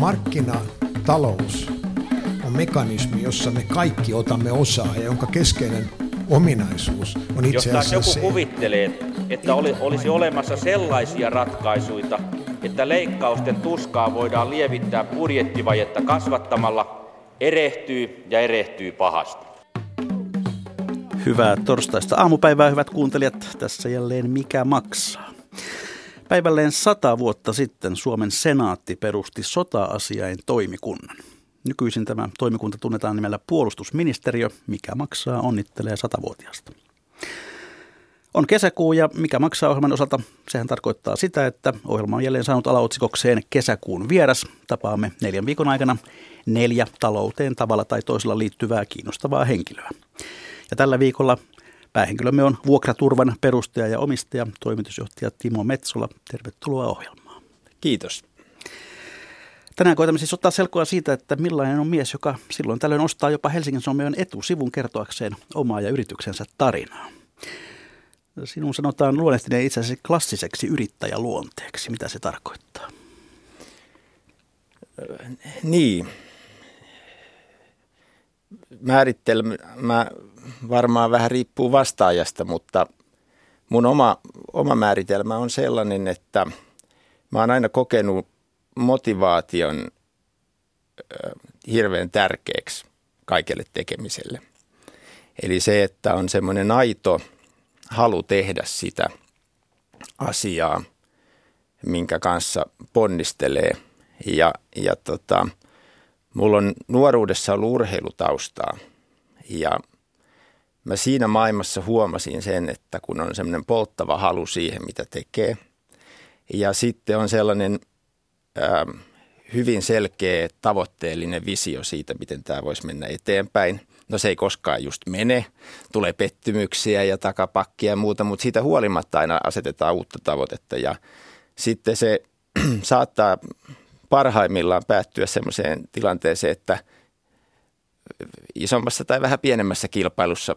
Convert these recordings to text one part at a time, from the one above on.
markkinatalous on mekanismi, jossa me kaikki otamme osaa ja jonka keskeinen ominaisuus on itse asiassa Jos se, joku kuvittelee, että oli, olisi olemassa sellaisia ratkaisuja, että leikkausten tuskaa voidaan lievittää budjettivajetta kasvattamalla, erehtyy ja erehtyy pahasti. Hyvää torstaista aamupäivää, hyvät kuuntelijat. Tässä jälleen Mikä maksaa. Päivälleen sata vuotta sitten Suomen senaatti perusti sota-asiain toimikunnan. Nykyisin tämä toimikunta tunnetaan nimellä puolustusministeriö, mikä maksaa onnittelee satavuotiaasta. On kesäkuu ja mikä maksaa ohjelman osalta, sehän tarkoittaa sitä, että ohjelma on jälleen saanut alaotsikokseen kesäkuun vieras. Tapaamme neljän viikon aikana neljä talouteen tavalla tai toisella liittyvää kiinnostavaa henkilöä. Ja tällä viikolla päähenkilömme on vuokraturvan perustaja ja omistaja, toimitusjohtaja Timo Metsola. Tervetuloa ohjelmaan. Kiitos. Tänään koitamme siis ottaa selkoa siitä, että millainen on mies, joka silloin tällöin ostaa jopa Helsingin Suomen etusivun kertoakseen omaa ja yrityksensä tarinaa. Sinun sanotaan luonnehtineen itse asiassa klassiseksi yrittäjäluonteeksi. Mitä se tarkoittaa? Niin. Määritelmä varmaan vähän riippuu vastaajasta, mutta mun oma, oma määritelmä on sellainen, että mä oon aina kokenut motivaation hirveän tärkeäksi kaikelle tekemiselle. Eli se, että on semmoinen aito halu tehdä sitä asiaa, minkä kanssa ponnistelee. Ja, ja tota, mulla on nuoruudessa ollut urheilutaustaa ja mä siinä maailmassa huomasin sen, että kun on semmoinen polttava halu siihen, mitä tekee, ja sitten on sellainen ää, hyvin selkeä tavoitteellinen visio siitä, miten tämä voisi mennä eteenpäin. No se ei koskaan just mene, tulee pettymyksiä ja takapakkia ja muuta, mutta siitä huolimatta aina asetetaan uutta tavoitetta. Ja sitten se saattaa parhaimmillaan päättyä sellaiseen tilanteeseen, että isommassa tai vähän pienemmässä kilpailussa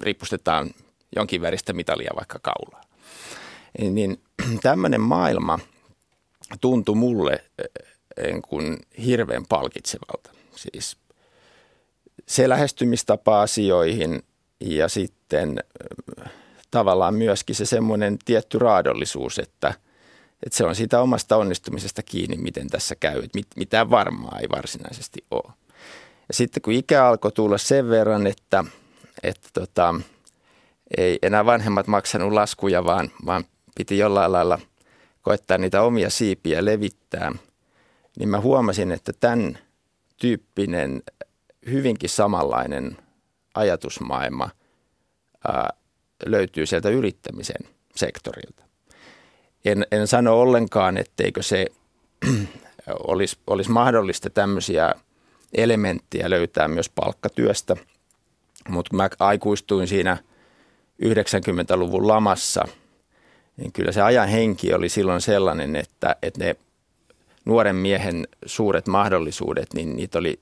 ripustetaan jonkin väristä mitalia vaikka kaulaa. Niin tämmöinen maailma tuntui mulle en kuin hirveän palkitsevalta. Siis se lähestymistapa asioihin ja sitten tavallaan myöskin se semmoinen tietty raadollisuus, että, että se on siitä omasta onnistumisesta kiinni, miten tässä käy. Mit, mitään varmaa ei varsinaisesti ole. Ja sitten kun ikä alkoi tulla sen verran, että, että tota, ei enää vanhemmat maksanut laskuja, vaan, vaan piti jollain lailla koettaa niitä omia siipiä levittää, niin mä huomasin, että tämän tyyppinen hyvinkin samanlainen ajatusmaailma ää, löytyy sieltä yrittämisen sektorilta. En, en sano ollenkaan, etteikö se olisi, olisi mahdollista tämmöisiä elementtejä löytää myös palkkatyöstä, mutta mä aikuistuin siinä 90-luvun lamassa, niin kyllä se ajan henki oli silloin sellainen, että, että ne nuoren miehen suuret mahdollisuudet, niin niitä oli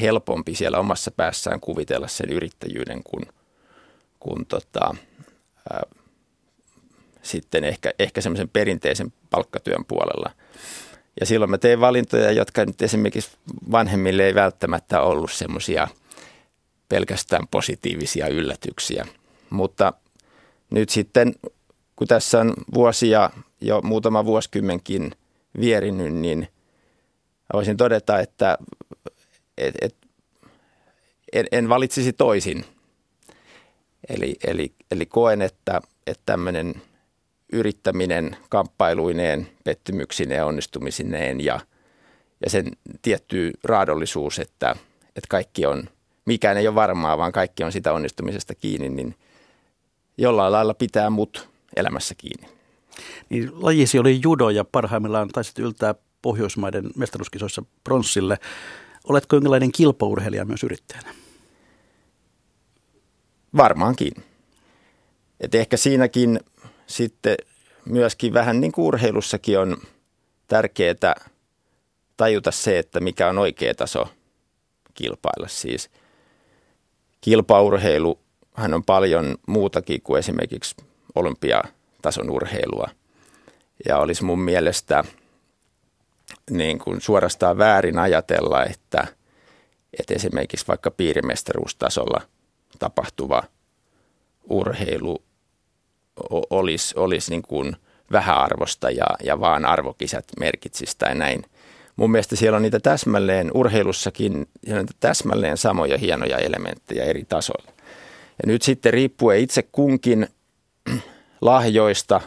helpompi siellä omassa päässään kuvitella sen yrittäjyyden kuin, kuin tota, ää, sitten ehkä, ehkä semmoisen perinteisen palkkatyön puolella. Ja silloin mä tein valintoja, jotka nyt esimerkiksi vanhemmille ei välttämättä ollut semmoisia pelkästään positiivisia yllätyksiä. Mutta nyt sitten, kun tässä on vuosia, jo muutama vuosikymmenkin vierinyt, niin voisin todeta, että et, et, en, en valitsisi toisin. Eli, eli, eli koen, että, että tämmöinen yrittäminen kamppailuineen, pettymyksineen ja onnistumisineen ja, ja sen tietty raadollisuus, että, että kaikki on, mikään ei ole varmaa, vaan kaikki on sitä onnistumisesta kiinni, niin jollain lailla pitää mut elämässä kiinni. Niin, lajisi oli judo ja parhaimmillaan taisit yltää Pohjoismaiden mestaruuskisoissa pronssille. Oletko jonkinlainen kilpaurheilija myös yrittäjänä? Varmaankin. Et ehkä siinäkin sitten myöskin vähän niin kuin urheilussakin on tärkeää tajuta se, että mikä on oikea taso kilpailla. Siis kilpaurheiluhan on paljon muutakin kuin esimerkiksi olympiatason urheilua. Ja olisi mun mielestä niin kuin suorastaan väärin ajatella, että, että esimerkiksi vaikka piirimestaruustasolla tapahtuva urheilu olisi, olisi niin kuin vähäarvosta ja, ja vaan arvokisat merkitsisi tai näin. Mun mielestä siellä on niitä täsmälleen, urheilussakin on niitä täsmälleen samoja hienoja elementtejä eri tasoilla. Ja nyt sitten riippuen itse kunkin lahjoista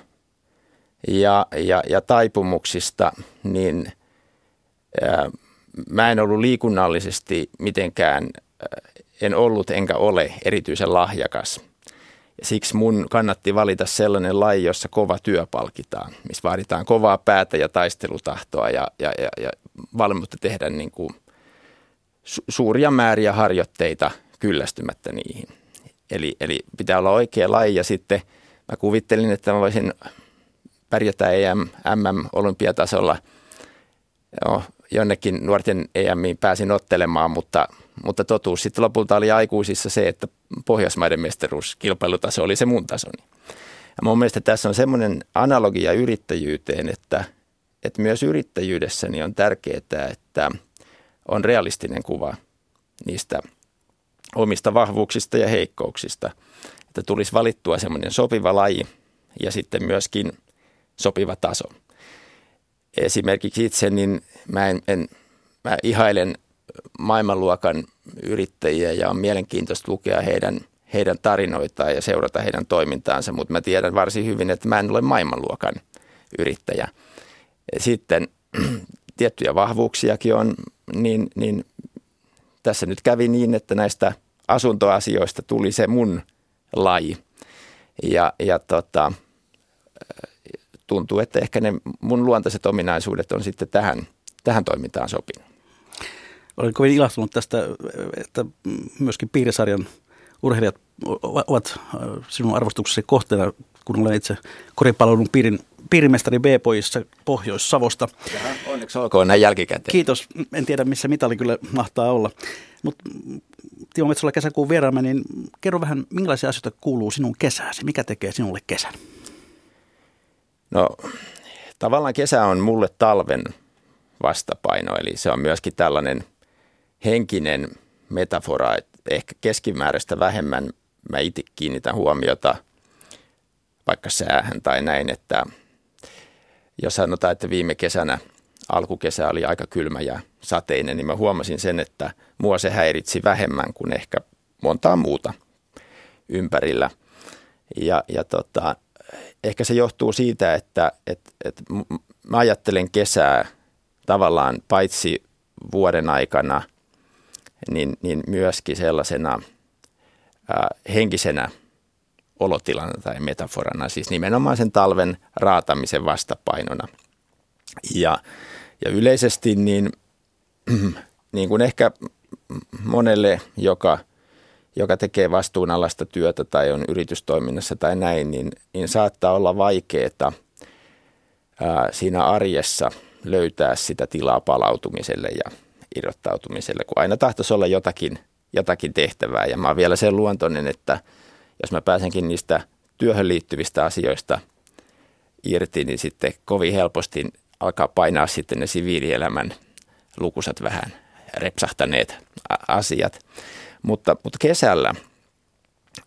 ja, ja, ja taipumuksista, niin ää, mä en ollut liikunnallisesti mitenkään, ää, en ollut enkä ole erityisen lahjakas. Siksi mun kannatti valita sellainen laji, jossa kova työ palkitaan, missä vaaditaan kovaa päätä ja taistelutahtoa ja, ja, ja, ja valmiutta tehdä niin kuin su- suuria määriä harjoitteita kyllästymättä niihin. Eli, eli pitää olla oikea laji ja sitten mä kuvittelin, että mä voisin pärjätä EM, MM olympiatasolla. Joo, jonnekin nuorten EMiin pääsin ottelemaan, mutta, mutta totuus sitten lopulta oli aikuisissa se, että Pohjoismaiden mestaruuskilpailutaso oli se mun tasoni. Ja mun mielestä tässä on semmoinen analogia yrittäjyyteen, että, että myös yrittäjyydessä on tärkeää, että on realistinen kuva niistä omista vahvuuksista ja heikkouksista. Että tulisi valittua semmoinen sopiva laji ja sitten myöskin sopiva taso. Esimerkiksi itse, niin mä, en, en, mä ihailen maailmanluokan yrittäjiä ja on mielenkiintoista lukea heidän, heidän tarinoitaan ja seurata heidän toimintaansa, mutta mä tiedän varsin hyvin, että mä en ole maailmanluokan yrittäjä. Sitten tiettyjä vahvuuksiakin on, niin, niin tässä nyt kävi niin, että näistä asuntoasioista tuli se mun laji. Ja, ja tota, tuntuu, että ehkä ne mun luontaiset ominaisuudet on sitten tähän, tähän toimintaan sopinut. Olen kovin ilahtunut tästä, että myöskin piirisarjan urheilijat ovat sinun arvostuksesi kohteena, kun olen itse koripalvelun piirin, piirimestari B-pojissa Pohjois-Savosta. Jaha, onneksi olkoon näin jälkikäteen. Kiitos. En tiedä, missä mitali kyllä mahtaa olla. Mutta Timo Metsola kesäkuun vieraamme, niin kerro vähän, minkälaisia asioita kuuluu sinun kesääsi? Mikä tekee sinulle kesän? No tavallaan kesä on mulle talven vastapaino, eli se on myöskin tällainen henkinen metafora, että ehkä keskimääräistä vähemmän mä itse kiinnitän huomiota vaikka säähän tai näin, että jos sanotaan, että viime kesänä alkukesä oli aika kylmä ja sateinen, niin mä huomasin sen, että mua se häiritsi vähemmän kuin ehkä montaa muuta ympärillä. Ja, ja tota, ehkä se johtuu siitä, että et, et mä ajattelen kesää tavallaan paitsi vuoden aikana, niin, niin myöskin sellaisena ää, henkisenä olotilana tai metaforana, siis nimenomaan sen talven raatamisen vastapainona. Ja, ja yleisesti niin, niin kuin ehkä monelle, joka – joka tekee vastuunalaista työtä tai on yritystoiminnassa tai näin, niin, niin saattaa olla vaikeaa siinä arjessa löytää sitä tilaa palautumiselle ja irrottautumiselle, kun aina tahtoisi olla jotakin, jotakin tehtävää. Ja mä oon vielä sen luontoinen, että jos mä pääsenkin niistä työhön liittyvistä asioista irti, niin sitten kovin helposti alkaa painaa sitten ne siviilielämän lukusat vähän repsahtaneet asiat. Mutta, mutta kesällä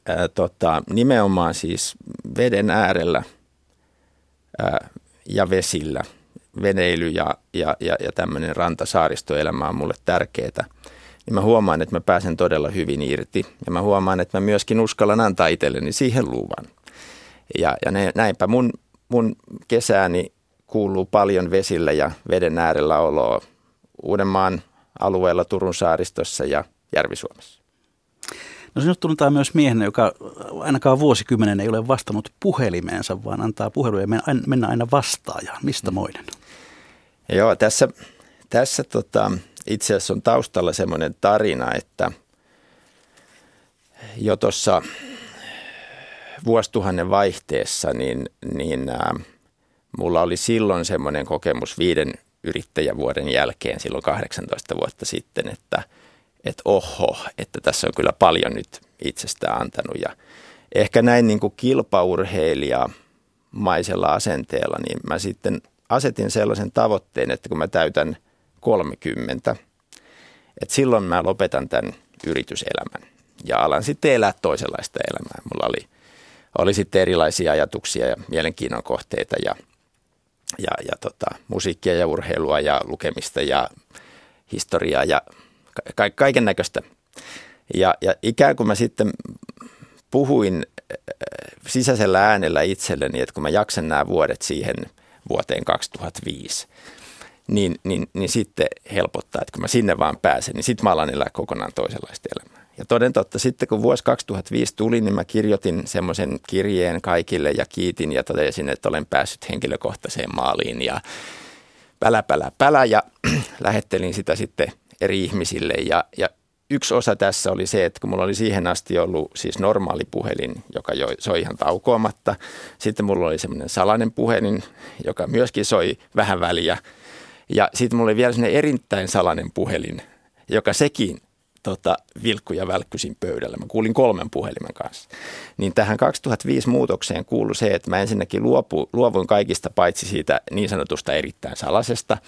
ää, tota, nimenomaan siis veden äärellä ää, ja vesillä, veneily ja, ja, ja, ja tämmöinen rantasaaristoelämä on mulle tärkeää, niin mä huomaan, että mä pääsen todella hyvin irti. Ja mä huomaan, että mä myöskin uskallan antaa itselleni siihen luvan. Ja, ja ne, näinpä mun, mun kesääni kuuluu paljon vesillä ja veden äärellä oloa Uudenmaan alueella Turun saaristossa ja Järvi-Suomessa. No sinut tunnetaan myös miehenä, joka ainakaan vuosikymmenen ei ole vastannut puhelimeensa, vaan antaa puheluja mennä aina vastaajaan. Mistä moinen? Joo, tässä, tässä tota, itse asiassa on taustalla semmoinen tarina, että jo tuossa vuosituhannen vaihteessa, niin, niin ä, mulla oli silloin semmoinen kokemus viiden yrittäjävuoden jälkeen, silloin 18 vuotta sitten, että – että oho, että tässä on kyllä paljon nyt itsestään antanut. Ja ehkä näin niin kuin kilpaurheilija maisella asenteella, niin mä sitten asetin sellaisen tavoitteen, että kun mä täytän 30, että silloin mä lopetan tämän yrityselämän ja alan sitten elää toisenlaista elämää. Mulla oli, oli sitten erilaisia ajatuksia ja mielenkiinnon kohteita ja, ja, ja tota, musiikkia ja urheilua ja lukemista ja historiaa ja ka- kaiken näköistä. Ja, ja ikään kuin mä sitten puhuin äh, sisäisellä äänellä itselleni, että kun mä jaksan nämä vuodet siihen vuoteen 2005, niin, niin, niin sitten helpottaa, että kun mä sinne vaan pääsen, niin sitten mä alan elää kokonaan toisenlaista elämää. Ja toden totta, sitten kun vuosi 2005 tuli, niin mä kirjoitin semmoisen kirjeen kaikille ja kiitin ja totesin, että olen päässyt henkilökohtaiseen maaliin ja pälä, pälä, pälä ja lähettelin sitä sitten eri ihmisille ja, ja yksi osa tässä oli se, että kun mulla oli siihen asti ollut siis normaali puhelin, joka jo, soi ihan taukoamatta. Sitten mulla oli semmoinen salainen puhelin, joka myöskin soi vähän väliä. Ja sitten mulla oli vielä semmoinen erittäin salainen puhelin, joka sekin tota, vilkku ja välkkysin pöydällä. Mä kuulin kolmen puhelimen kanssa. Niin tähän 2005 muutokseen kuului se, että mä ensinnäkin luopu, luovuin kaikista paitsi siitä niin sanotusta erittäin salasesta.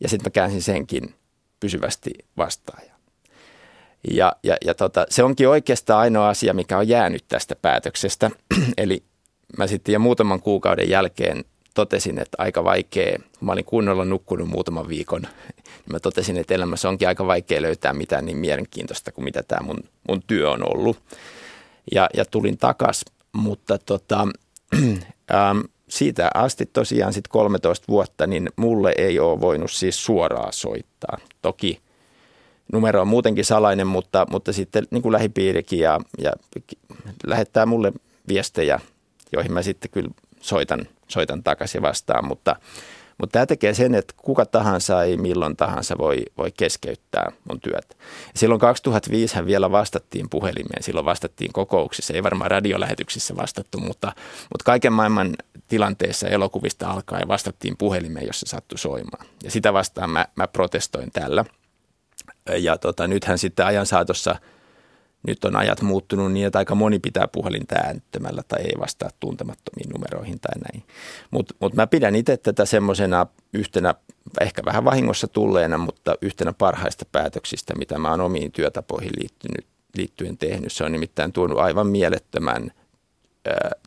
Ja sitten mä käänsin senkin pysyvästi vastaaja. Ja, ja, ja tota, se onkin oikeastaan ainoa asia, mikä on jäänyt tästä päätöksestä. Eli mä sitten jo muutaman kuukauden jälkeen totesin, että aika vaikea, kun mä olin kunnolla nukkunut muutaman viikon, niin mä totesin, että elämässä onkin aika vaikea löytää mitään niin mielenkiintoista kuin mitä tämä mun, mun työ on ollut. Ja, ja tulin takas, mutta tota, ähm, siitä asti tosiaan sitten 13 vuotta, niin mulle ei ole voinut siis suoraan soittaa. Toki numero on muutenkin salainen, mutta, mutta sitten niin kuin lähipiirikin ja, ja lähettää mulle viestejä, joihin mä sitten kyllä soitan, soitan takaisin vastaan, mutta, mutta tämä tekee sen, että kuka tahansa ei milloin tahansa voi, voi keskeyttää mun työt. Silloin 2005 vielä vastattiin puhelimeen, silloin vastattiin kokouksissa, ei varmaan radiolähetyksissä vastattu, mutta, mutta kaiken maailman tilanteessa elokuvista alkaen vastattiin puhelimeen, jos se sattui soimaan. Ja sitä vastaan mä, mä protestoin tällä. Ja tota, nythän sitten ajan saatossa, nyt on ajat muuttunut niin, että aika moni pitää puhelinta äänettömällä tai ei vastaa tuntemattomiin numeroihin tai näin. Mutta mut mä pidän itse tätä semmoisena yhtenä, ehkä vähän vahingossa tulleena, mutta yhtenä parhaista päätöksistä, mitä mä oon omiin työtapoihin liittynyt, liittyen tehnyt. Se on nimittäin tuonut aivan mielettömän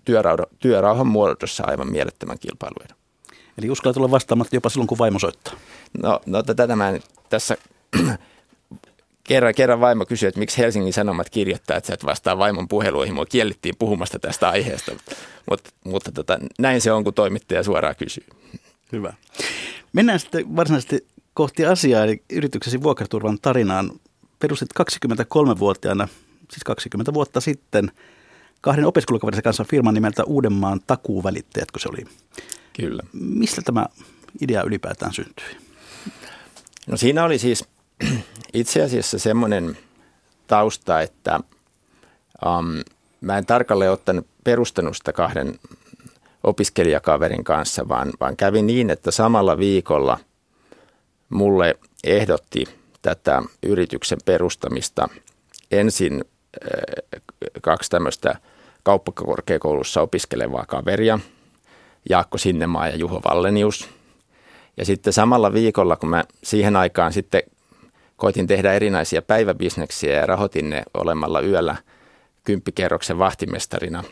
työrauhan, työrauhan muodossa aivan mielettömän kilpailuedon. Eli uskallat olla vastaamatta jopa silloin, kun vaimo soittaa. No, no tätä mä tässä kerran, kerran vaimo kysyi, että miksi Helsingin Sanomat kirjoittaa, että sä et vastaa vaimon puheluihin. Mua kiellettiin puhumasta tästä aiheesta, Mut, mutta tota, näin se on, kun toimittaja suoraan kysyy. Hyvä. Mennään sitten varsinaisesti kohti asiaa, eli yrityksesi vuokraturvan tarinaan. Perustit 23-vuotiaana, siis 20 vuotta sitten, kahden opiskelukaverisen kanssa firman nimeltä Uudenmaan takuuvälittäjät, kun se oli. Kyllä. Mistä tämä idea ylipäätään syntyi? No siinä oli siis itse asiassa semmoinen tausta, että um, mä en tarkalleen ottanut perustanut sitä kahden opiskelijakaverin kanssa, vaan, vaan kävi niin, että samalla viikolla mulle ehdotti tätä yrityksen perustamista ensin äh, kaksi tämmöistä kauppakorkeakoulussa opiskelevaa kaveria, Jaakko Sinnemaa ja Juho Vallenius. Ja sitten samalla viikolla, kun mä siihen aikaan sitten koitin tehdä erinäisiä päiväbisneksiä ja rahoitin ne olemalla yöllä kymppikerroksen vahtimestarina.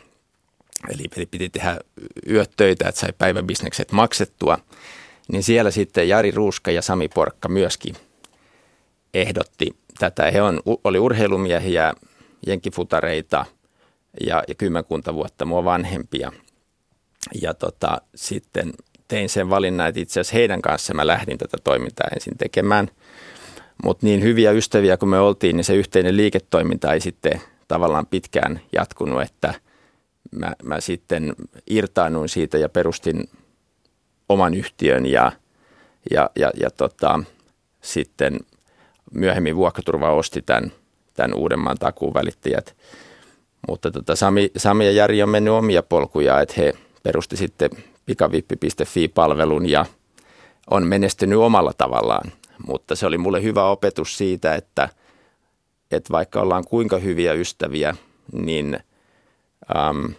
Eli, eli piti tehdä yötöitä, että sai päiväbisnekset maksettua. Niin siellä sitten Jari Ruuska ja Sami Porkka myöskin ehdotti tätä. He on, oli urheilumiehiä, jenkifutareita ja, ja kymmenkunta vuotta mua vanhempia. Ja tota, sitten tein sen valinnan, että itse asiassa heidän kanssa mä lähdin tätä toimintaa ensin tekemään – mutta niin hyviä ystäviä kuin me oltiin, niin se yhteinen liiketoiminta ei sitten tavallaan pitkään jatkunut, että mä, mä sitten irtaanuin siitä ja perustin oman yhtiön ja, ja, ja, ja tota, sitten myöhemmin Vuokraturva osti tämän, tämän uudemman takuun välittäjät. Mutta tota, Sami, Sami ja Jari on mennyt omia polkuja, että he perusti sitten pikavippi.fi-palvelun ja on menestynyt omalla tavallaan mutta se oli mulle hyvä opetus siitä, että, että vaikka ollaan kuinka hyviä ystäviä, niin äm,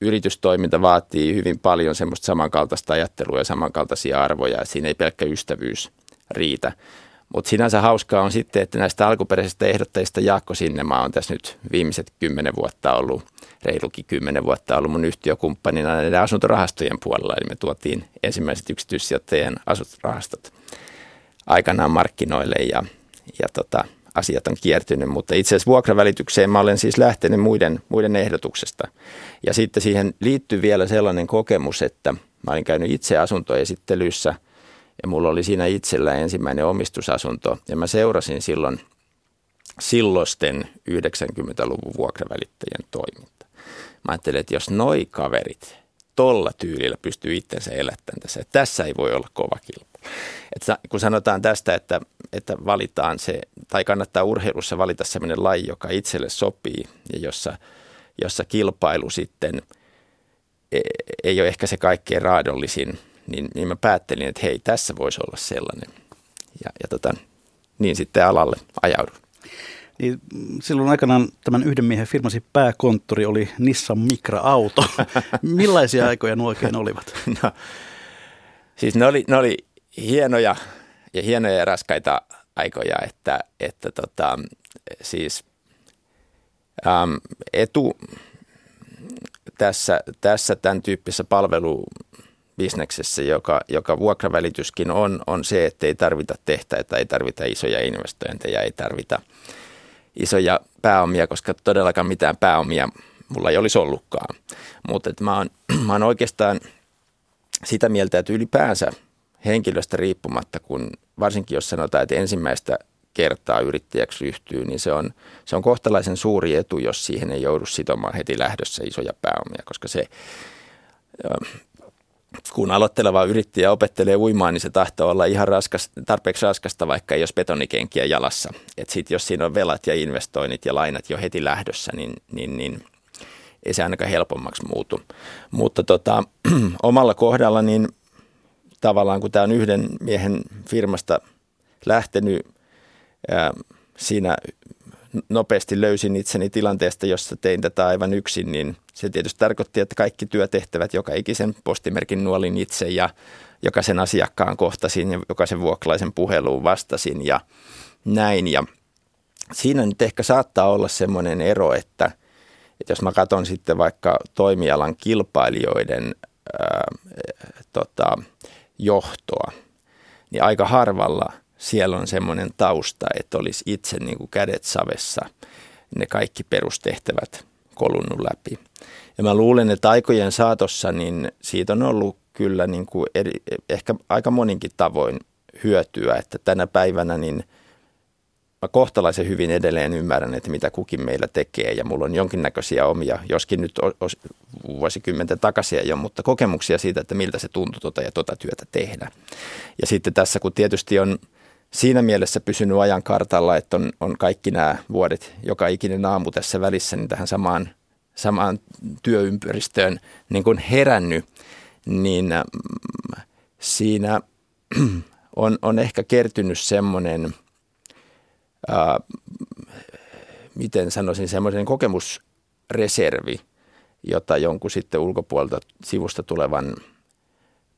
yritystoiminta vaatii hyvin paljon semmoista samankaltaista ajattelua ja samankaltaisia arvoja, ja siinä ei pelkkä ystävyys riitä. Mutta sinänsä hauskaa on sitten, että näistä alkuperäisistä ehdottajista Jaakko Sinnemaa on tässä nyt viimeiset kymmenen vuotta ollut, reilukin kymmenen vuotta ollut mun yhtiökumppanina näiden asuntorahastojen puolella. Eli me tuotiin ensimmäiset yksityissijoittajien asuntorahastot aikanaan markkinoille ja, ja tota, asiat on kiertynyt, mutta itse asiassa vuokravälitykseen mä olen siis lähtenyt muiden, muiden ehdotuksesta. Ja sitten siihen liittyy vielä sellainen kokemus, että mä olin käynyt itse asuntoesittelyssä ja mulla oli siinä itsellä ensimmäinen omistusasunto ja mä seurasin silloin silloisten 90-luvun vuokravälittäjien toiminta. Mä ajattelin, että jos noi kaverit tolla tyylillä pystyy itsensä elättämään tässä, että tässä ei voi olla kova kilpailu. Että kun sanotaan tästä, että, että valitaan se, tai kannattaa urheilussa valita sellainen laji, joka itselle sopii ja jossa, jossa kilpailu sitten e, ei ole ehkä se kaikkein raadollisin, niin, niin mä päättelin, että hei, tässä voisi olla sellainen. Ja, ja tota, niin sitten alalle ajaudun. Niin, silloin aikanaan tämän yhden miehen firmasi pääkonttori oli Nissan Micra-auto. Millaisia aikoja nuo oikein olivat? No, siis ne oli, ne oli hienoja ja hienoja ja raskaita aikoja, että, että tota, siis äm, etu tässä, tässä tämän tyyppisessä palvelubisneksessä, joka, joka vuokravälityskin on, on se, että ei tarvita tehtäitä, ei tarvita isoja investointeja, ei tarvita isoja pääomia, koska todellakaan mitään pääomia mulla ei olisi ollutkaan. Mutta mä oon, mä oon oikeastaan sitä mieltä, että ylipäänsä – henkilöstä riippumatta, kun varsinkin jos sanotaan, että ensimmäistä kertaa yrittäjäksi ryhtyy, niin se on, se on kohtalaisen suuri etu, jos siihen ei joudu sitomaan heti lähdössä isoja pääomia, koska se, kun aloitteleva yrittäjä opettelee uimaan, niin se tahtoo olla ihan raskas, tarpeeksi raskasta, vaikka ei ole betonikenkiä jalassa. Et sit, jos siinä on velat ja investoinnit ja lainat jo heti lähdössä, niin, niin, niin ei se ainakaan helpommaksi muutu. Mutta tota, omalla kohdalla niin tavallaan, kun tämä on yhden miehen firmasta lähtenyt, ja siinä nopeasti löysin itseni tilanteesta, jossa tein tätä aivan yksin, niin se tietysti tarkoitti, että kaikki työtehtävät joka ikisen postimerkin nuolin itse ja jokaisen asiakkaan kohtasin ja jokaisen vuokralaisen puheluun vastasin ja näin. Ja siinä nyt ehkä saattaa olla semmoinen ero, että, että jos mä katson sitten vaikka toimialan kilpailijoiden ää, tota, johtoa, niin aika harvalla siellä on semmoinen tausta, että olisi itse niin kuin kädet savessa ne kaikki perustehtävät kolunnut läpi. Ja mä luulen, että aikojen saatossa niin siitä on ollut kyllä niin kuin eri, ehkä aika moninkin tavoin hyötyä, että tänä päivänä niin – mä kohtalaisen hyvin edelleen ymmärrän, että mitä kukin meillä tekee ja mulla on jonkinnäköisiä omia, joskin nyt vuosikymmenten takaisin jo, mutta kokemuksia siitä, että miltä se tuntuu tota ja tota työtä tehdä. Ja sitten tässä, kun tietysti on siinä mielessä pysynyt ajan kartalla, että on, on kaikki nämä vuodet, joka ikinen aamu tässä välissä, niin tähän samaan, samaan työympäristöön niin kuin herännyt, niin mm, siinä on, on ehkä kertynyt semmoinen – miten sanoisin, semmoisen kokemusreservi, jota jonkun sitten ulkopuolelta sivusta tulevan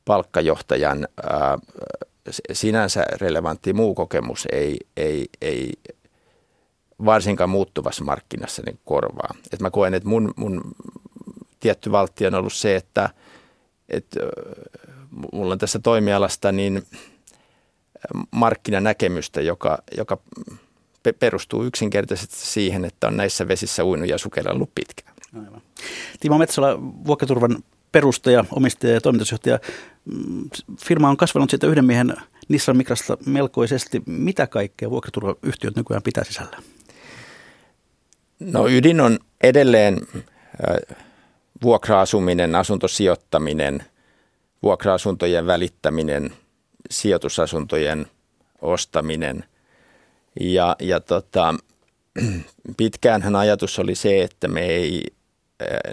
palkkajohtajan ää, sinänsä relevantti muu kokemus ei, ei, ei varsinkaan muuttuvassa markkinassa niin korvaa. Et mä koen, että mun, mun tietty valtti on ollut se, että, että mulla on tässä toimialasta niin markkinanäkemystä, joka, joka perustuu yksinkertaisesti siihen, että on näissä vesissä uinut ja sukelellut pitkään. Aivan. Timo Metsola, vuokraturvan perustaja, omistaja ja toimitusjohtaja. Mm, firma on kasvanut siitä yhden miehen Nissan Mikrasta melkoisesti. Mitä kaikkea vuokraturvayhtiöt nykyään pitää sisällä? No ydin on edelleen vuokra-asuminen, asuntosijoittaminen, vuokra-asuntojen välittäminen, sijoitusasuntojen ostaminen – ja, ja tota, pitkäänhän ajatus oli se, että me ei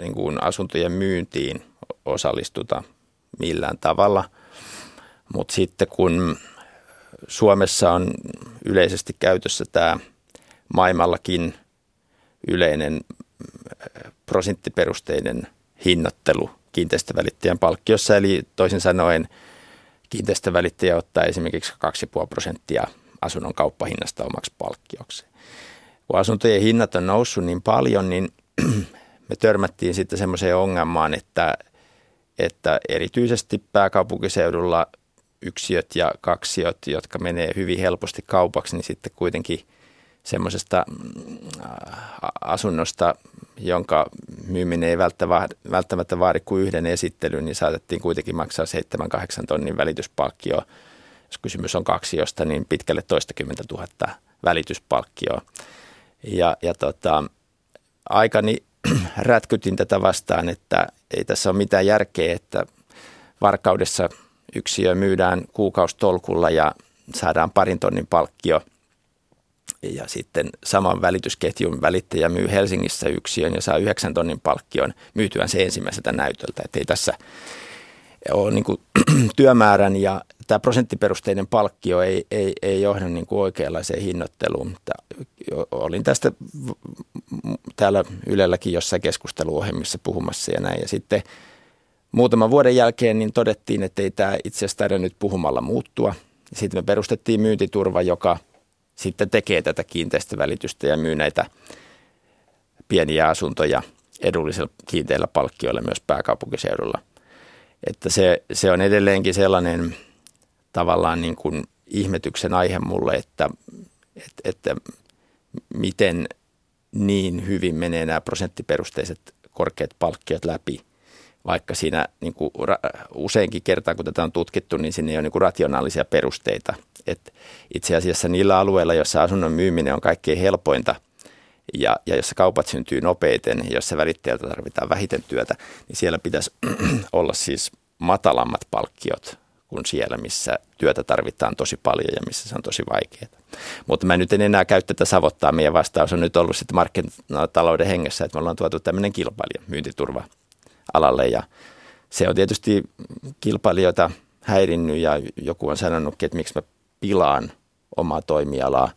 niin kuin asuntojen myyntiin osallistuta millään tavalla, mutta sitten kun Suomessa on yleisesti käytössä tämä maailmallakin yleinen prosenttiperusteinen hinnoittelu kiinteistövälittäjän palkkiossa, eli toisin sanoen kiinteistövälittäjä ottaa esimerkiksi 2,5 prosenttia asunnon kauppahinnasta omaksi palkkioksi. Kun asuntojen hinnat on noussut niin paljon, niin me törmättiin sitten semmoiseen ongelmaan, että, että erityisesti pääkaupunkiseudulla yksiöt ja kaksiot, jotka menee hyvin helposti kaupaksi, niin sitten kuitenkin semmoisesta mm, asunnosta, jonka myyminen ei välttämättä vaadi kuin yhden esittelyn, niin saatettiin kuitenkin maksaa 7-8 tonnin välityspalkkio. Jos kysymys on kaksiosta, niin pitkälle toistakymmentä tuhatta välityspalkkioa. Ja, ja tota, aikani rätkytin tätä vastaan, että ei tässä ole mitään järkeä, että varkaudessa yksiö myydään kuukaustolkulla ja saadaan parin tonnin palkkio. Ja sitten saman välitysketjun välittäjä myy Helsingissä yksiön ja saa yhdeksän tonnin palkkion myytyään se ensimmäiseltä näytöltä. Että ei tässä niin kuin työmäärän ja tämä prosenttiperusteinen palkkio ei, ei, ei johda niin kuin oikeanlaiseen hinnoitteluun. Mutta olin tästä täällä Ylelläkin jossain keskusteluohjelmissa puhumassa ja näin. Ja sitten muutaman vuoden jälkeen niin todettiin, että ei tämä itse asiassa nyt puhumalla muuttua. Sitten me perustettiin myyntiturva, joka sitten tekee tätä kiinteistövälitystä ja myy näitä pieniä asuntoja edullisilla kiinteillä palkkioilla myös pääkaupunkiseudulla. Että se, se on edelleenkin sellainen tavallaan niin kuin ihmetyksen aihe mulle, että, että, että miten niin hyvin menee nämä prosenttiperusteiset korkeat palkkiot läpi, vaikka siinä niin kuin useinkin kertaa, kun tätä on tutkittu, niin sinne ei ole niin kuin rationaalisia perusteita. Et itse asiassa niillä alueilla, joissa asunnon myyminen on kaikkein helpointa ja, ja jossa kaupat syntyy nopeiten ja jossa välittäjältä tarvitaan vähiten työtä, niin siellä pitäisi olla siis matalammat palkkiot kuin siellä, missä työtä tarvitaan tosi paljon ja missä se on tosi vaikeaa. Mutta mä nyt en enää käy tätä savottaa. Meidän vastaus on nyt ollut sitten markkinatalouden hengessä, että me ollaan tuotu tämmöinen kilpailija myyntiturva alalle ja se on tietysti kilpailijoita häirinnyt ja joku on sanonutkin, että miksi mä pilaan omaa toimialaa,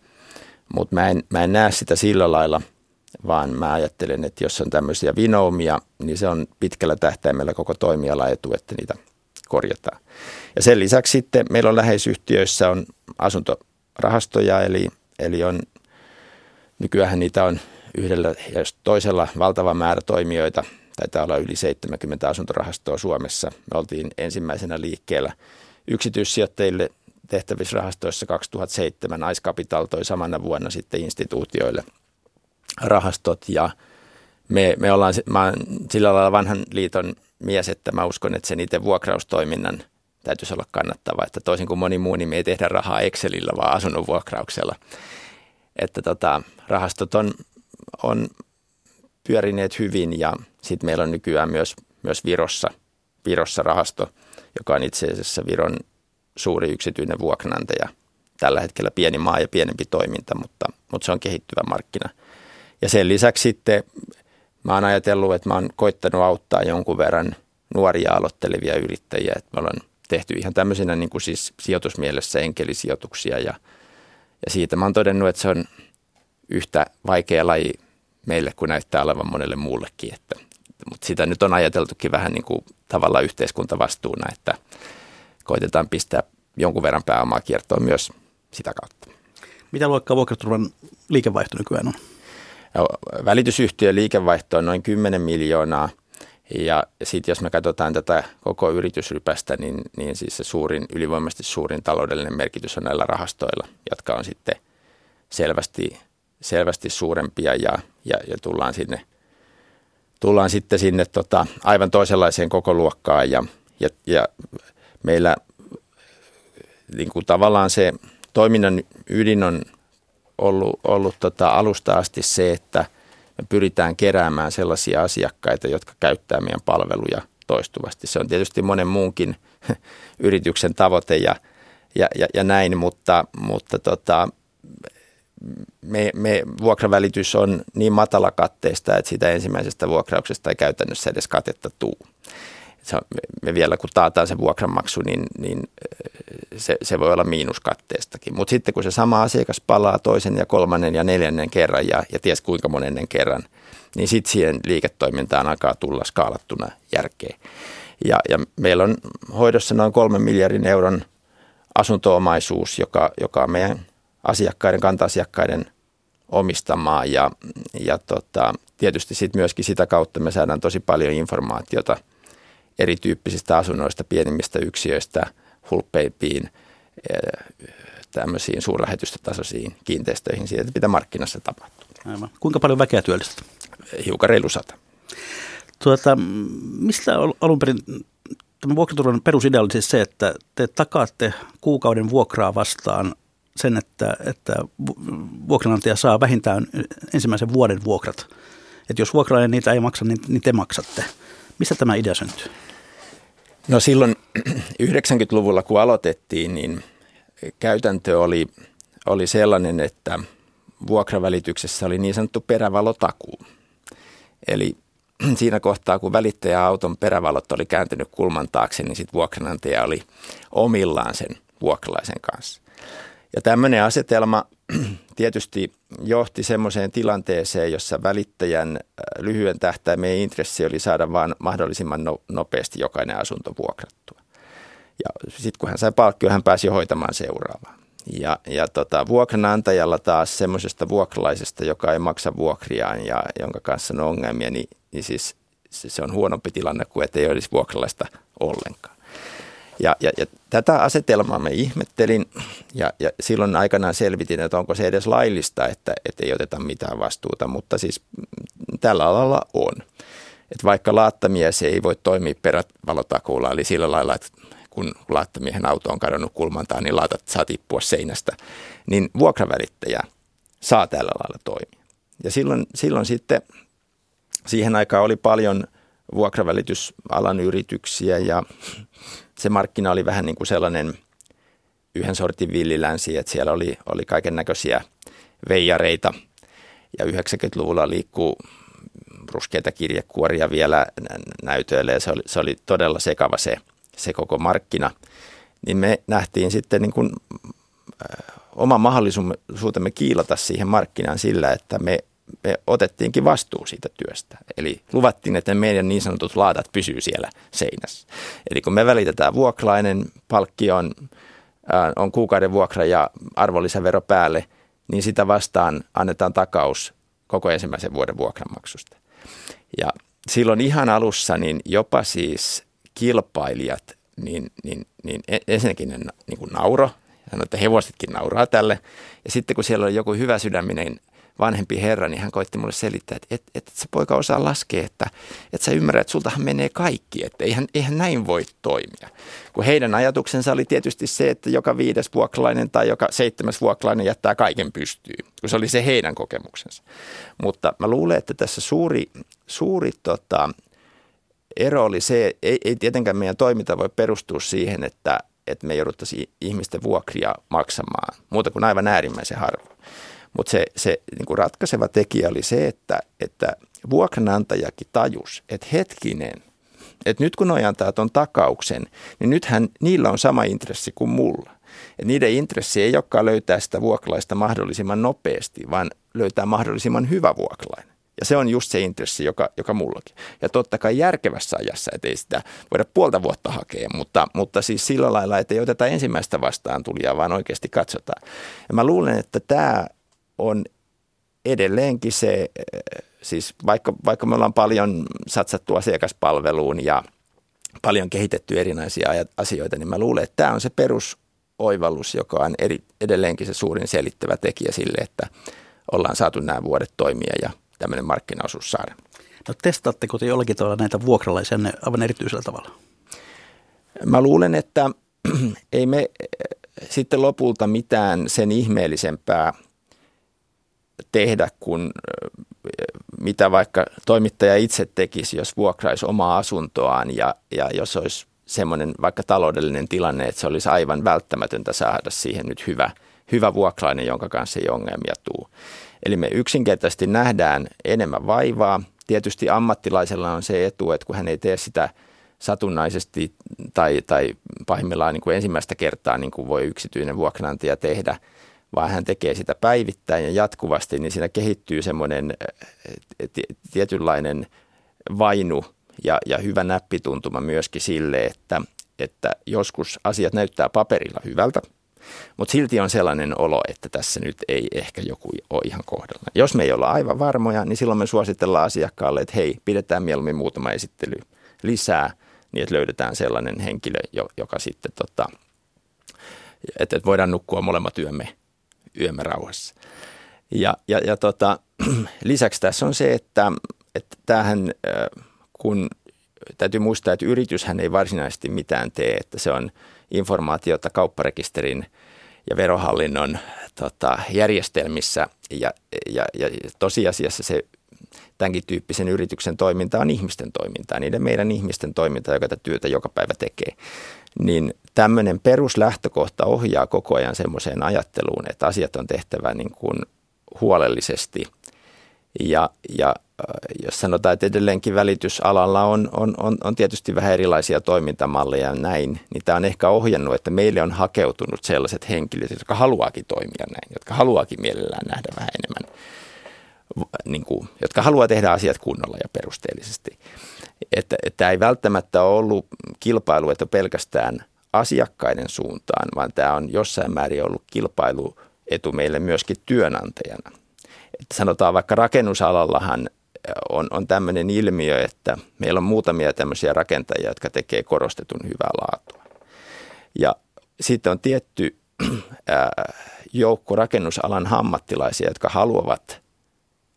mutta mä en, mä en näe sitä sillä lailla, vaan mä ajattelen, että jos on tämmöisiä vinoumia, niin se on pitkällä tähtäimellä koko toimiala etu, että niitä korjataan. Ja sen lisäksi sitten meillä on läheisyhtiöissä on asuntorahastoja, eli, eli on, nykyään niitä on yhdellä ja toisella valtava määrä toimijoita, taitaa olla yli 70 asuntorahastoa Suomessa. Me oltiin ensimmäisenä liikkeellä yksityissijoittajille tehtävissä rahastoissa 2007. Aiskapital toi samana vuonna sitten instituutioille rahastot ja me, me ollaan, mä olen sillä lailla vanhan liiton mies, että mä uskon, että sen itse vuokraustoiminnan täytyisi olla kannattava. Että toisin kuin moni muu, niin me ei tehdä rahaa Excelillä, vaan asunnon vuokrauksella. Että tota, rahastot on, on pyörineet hyvin ja sitten meillä on nykyään myös, myös Virossa, Virossa rahasto, joka on itse asiassa Viron suuri yksityinen vuokranantaja. Tällä hetkellä pieni maa ja pienempi toiminta, mutta, mutta se on kehittyvä markkina. Ja sen lisäksi sitten mä oon ajatellut, että mä oon koittanut auttaa jonkun verran nuoria aloittelevia yrittäjiä, että me ollaan tehty ihan tämmöisenä niin kuin siis sijoitusmielessä enkelisijoituksia ja, ja siitä mä oon todennut, että se on yhtä vaikea laji meille kuin näyttää olevan monelle muullekin, että, mutta sitä nyt on ajateltukin vähän niin kuin tavalla yhteiskuntavastuuna, että koitetaan pistää jonkun verran pääomaa kiertoon myös sitä kautta. Mitä luokkaa vuokraturvan liikevaihto nykyään on? Välitysyhtiön liikevaihto on noin 10 miljoonaa ja sitten jos me katsotaan tätä koko yritysrypästä, niin, niin siis se suurin, ylivoimaisesti suurin taloudellinen merkitys on näillä rahastoilla, jotka on sitten selvästi, selvästi suurempia ja, ja, ja tullaan sinne tullaan sitten sinne tota, aivan toisenlaiseen koko luokkaan ja, ja, ja meillä niin kuin tavallaan se toiminnan ydin on ollut, ollut tota alusta asti se, että me pyritään keräämään sellaisia asiakkaita, jotka käyttää meidän palveluja toistuvasti. Se on tietysti monen muunkin yrityksen tavoite ja, ja, ja, ja näin, mutta, mutta tota, me, me vuokravälitys on niin matalakatteista, että sitä ensimmäisestä vuokrauksesta ei käytännössä edes katetta tuu. Me vielä kun taataan se vuokranmaksu, niin, niin se, se voi olla miinuskatteestakin. Mutta sitten kun se sama asiakas palaa toisen ja kolmannen ja neljännen kerran ja, ja ties kuinka monennen kerran, niin sitten siihen liiketoimintaan alkaa tulla skaalattuna järkeä. Ja, ja meillä on hoidossa noin kolmen miljardin euron asuntoomaisuus, joka, joka on meidän asiakkaiden, kanta-asiakkaiden omistamaa ja, ja tota, tietysti sit myöskin sitä kautta me saadaan tosi paljon informaatiota erityyppisistä asunnoista, pienimmistä yksiöistä, hulppeimpiin, eh, tämmöisiin suurlähetystötasoisiin kiinteistöihin siitä, mitä markkinassa tapahtuu. Aivan. Kuinka paljon väkeä työllistää? Hiukan reilu sata. Tuota, mistä alun perin tämä vuokraturvan perusidea oli siis se, että te takaatte kuukauden vuokraa vastaan sen, että, että vuokranantaja saa vähintään ensimmäisen vuoden vuokrat. Että jos vuokralainen niitä ei maksa, niin, niin te maksatte. Mistä tämä idea syntyy? No silloin 90-luvulla, kun aloitettiin, niin käytäntö oli, oli sellainen, että vuokravälityksessä oli niin sanottu perävalotakuu. Eli siinä kohtaa, kun välittäjäauton perävalot oli kääntynyt kulman taakse, niin sitten vuokranantaja oli omillaan sen vuokralaisen kanssa. Ja tämmöinen asetelma tietysti johti semmoiseen tilanteeseen, jossa välittäjän äh, lyhyen tähtäimen intressi oli saada vain mahdollisimman no, nopeasti jokainen asunto vuokrattua. Ja sitten kun hän sai palkkio, hän pääsi hoitamaan seuraavaa. Ja, ja tota, vuokranantajalla taas semmoisesta vuokralaisesta, joka ei maksa vuokriaan ja jonka kanssa on ongelmia, niin, niin siis se, se on huonompi tilanne kuin että ei olisi vuokralaista ollenkaan. Ja, ja, ja tätä asetelmaa me ihmettelin ja, ja silloin aikanaan selvitin, että onko se edes laillista, että, että ei oteta mitään vastuuta, mutta siis tällä alalla on. Että vaikka laattamies ei voi toimia perävalotakuulla, eli sillä lailla, että kun laattamiehen auto on kadonnut kulmantaan, niin laatat saa tippua seinästä, niin vuokravälittäjä saa tällä lailla toimia. Ja silloin, silloin sitten siihen aikaan oli paljon vuokravälitysalan yrityksiä ja se markkina oli vähän niin kuin sellainen yhden sortin villilänsi, että siellä oli, oli kaiken näköisiä veijareita ja 90-luvulla liikkuu ruskeita kirjekuoria vielä näytöille ja se oli, se oli todella sekava se, se koko markkina. Niin me nähtiin sitten niin kuin, oma mahdollisuutemme kiilata siihen markkinaan sillä, että me me otettiinkin vastuu siitä työstä. Eli luvattiin, että meidän niin sanotut laatat pysyy siellä seinässä. Eli kun me välitetään vuokrainen, palkki on, äh, on kuukauden vuokra ja arvonlisävero päälle, niin sitä vastaan annetaan takaus koko ensimmäisen vuoden vuokranmaksusta. Ja silloin ihan alussa niin jopa siis kilpailijat, niin, niin, niin e-, ensinnäkin ne niin kuin nauro, sanoi, että hevosetkin nauraa tälle. Ja sitten kun siellä on joku hyvä sydäminen vanhempi herra, niin hän koitti mulle selittää, että et, et, se poika osaa laskea, että et sä ymmärrät, että sultahan menee kaikki, että eihän, eihän näin voi toimia. Kun heidän ajatuksensa oli tietysti se, että joka viides vuokralainen tai joka seitsemäs vuokralainen jättää kaiken pystyyn, kun se oli se heidän kokemuksensa. Mutta mä luulen, että tässä suuri, suuri tota, ero oli se, ei, ei tietenkään meidän toiminta voi perustua siihen, että, että me jouduttaisiin ihmisten vuokria maksamaan, muuta kuin aivan äärimmäisen harvoin. Mutta se, se niin kuin ratkaiseva tekijä oli se, että, että vuokranantajakin tajus, että hetkinen, että nyt kun noi antaa tuon takauksen, niin nythän niillä on sama intressi kuin mulla. Et niiden intressi ei olekaan löytää sitä vuokralaista mahdollisimman nopeasti, vaan löytää mahdollisimman hyvä vuokralainen. Ja se on just se intressi, joka, joka mullakin. Ja totta kai järkevässä ajassa, että ei sitä voida puolta vuotta hakea, mutta, mutta siis sillä lailla, että ei oteta ensimmäistä vastaan tulijaa, vaan oikeasti katsotaan. Ja mä luulen, että tämä on edelleenkin se, siis vaikka, vaikka me ollaan paljon satsattu asiakaspalveluun ja paljon kehitetty erinäisiä asioita, niin mä luulen, että tämä on se perusoivallus, joka on eri, edelleenkin se suurin selittävä tekijä sille, että ollaan saatu nämä vuodet toimia ja tämmöinen markkinaosuus saada. No testaatteko te jollakin tavalla näitä vuokralaisia aivan erityisellä tavalla? Mä luulen, että ei me sitten lopulta mitään sen ihmeellisempää – tehdä kuin mitä vaikka toimittaja itse tekisi, jos vuokraisi omaa asuntoaan ja, ja jos olisi semmoinen vaikka taloudellinen tilanne, että se olisi aivan välttämätöntä saada siihen nyt hyvä, hyvä vuokrainen, jonka kanssa ei ongelmia tuu. Eli me yksinkertaisesti nähdään enemmän vaivaa. Tietysti ammattilaisella on se etu, että kun hän ei tee sitä satunnaisesti tai, tai pahimmillaan niin kuin ensimmäistä kertaa niin kuin voi yksityinen vuokranantaja tehdä, vaan hän tekee sitä päivittäin ja jatkuvasti, niin siinä kehittyy semmoinen tietynlainen vainu ja, ja hyvä näppituntuma myöskin sille, että, että joskus asiat näyttää paperilla hyvältä, mutta silti on sellainen olo, että tässä nyt ei ehkä joku ole ihan kohdalla. Jos me ei olla aivan varmoja, niin silloin me suositellaan asiakkaalle, että hei, pidetään mieluummin muutama esittely lisää, niin että löydetään sellainen henkilö, joka sitten, tota, että voidaan nukkua molemmat yömme, yömme rauhassa. Ja, ja, ja tota, lisäksi tässä on se, että, että tämähän, kun täytyy muistaa, että yrityshän ei varsinaisesti mitään tee, että se on informaatiota kaupparekisterin ja verohallinnon tota, järjestelmissä ja, ja, ja tosiasiassa se tämänkin tyyppisen yrityksen toiminta on ihmisten toimintaa, niiden meidän ihmisten toimintaa, joka tätä työtä joka päivä tekee. Niin tämmöinen peruslähtökohta ohjaa koko ajan semmoiseen ajatteluun, että asiat on tehtävä niin kuin huolellisesti ja, ja jos sanotaan, että edelleenkin välitysalalla on, on, on, on tietysti vähän erilaisia toimintamalleja ja näin, niin tämä on ehkä ohjannut, että meille on hakeutunut sellaiset henkilöt, jotka haluaakin toimia näin, jotka haluaakin mielellään nähdä vähän enemmän, niin kuin, jotka haluaa tehdä asiat kunnolla ja perusteellisesti. Että, tämä ei välttämättä ole ollut kilpailu, että pelkästään asiakkaiden suuntaan, vaan tämä on jossain määrin ollut kilpailuetu meille myöskin työnantajana. Että sanotaan vaikka rakennusalallahan on, on tämmöinen ilmiö, että meillä on muutamia tämmöisiä rakentajia, jotka tekee korostetun hyvää laatua. Ja sitten on tietty joukko rakennusalan ammattilaisia, jotka haluavat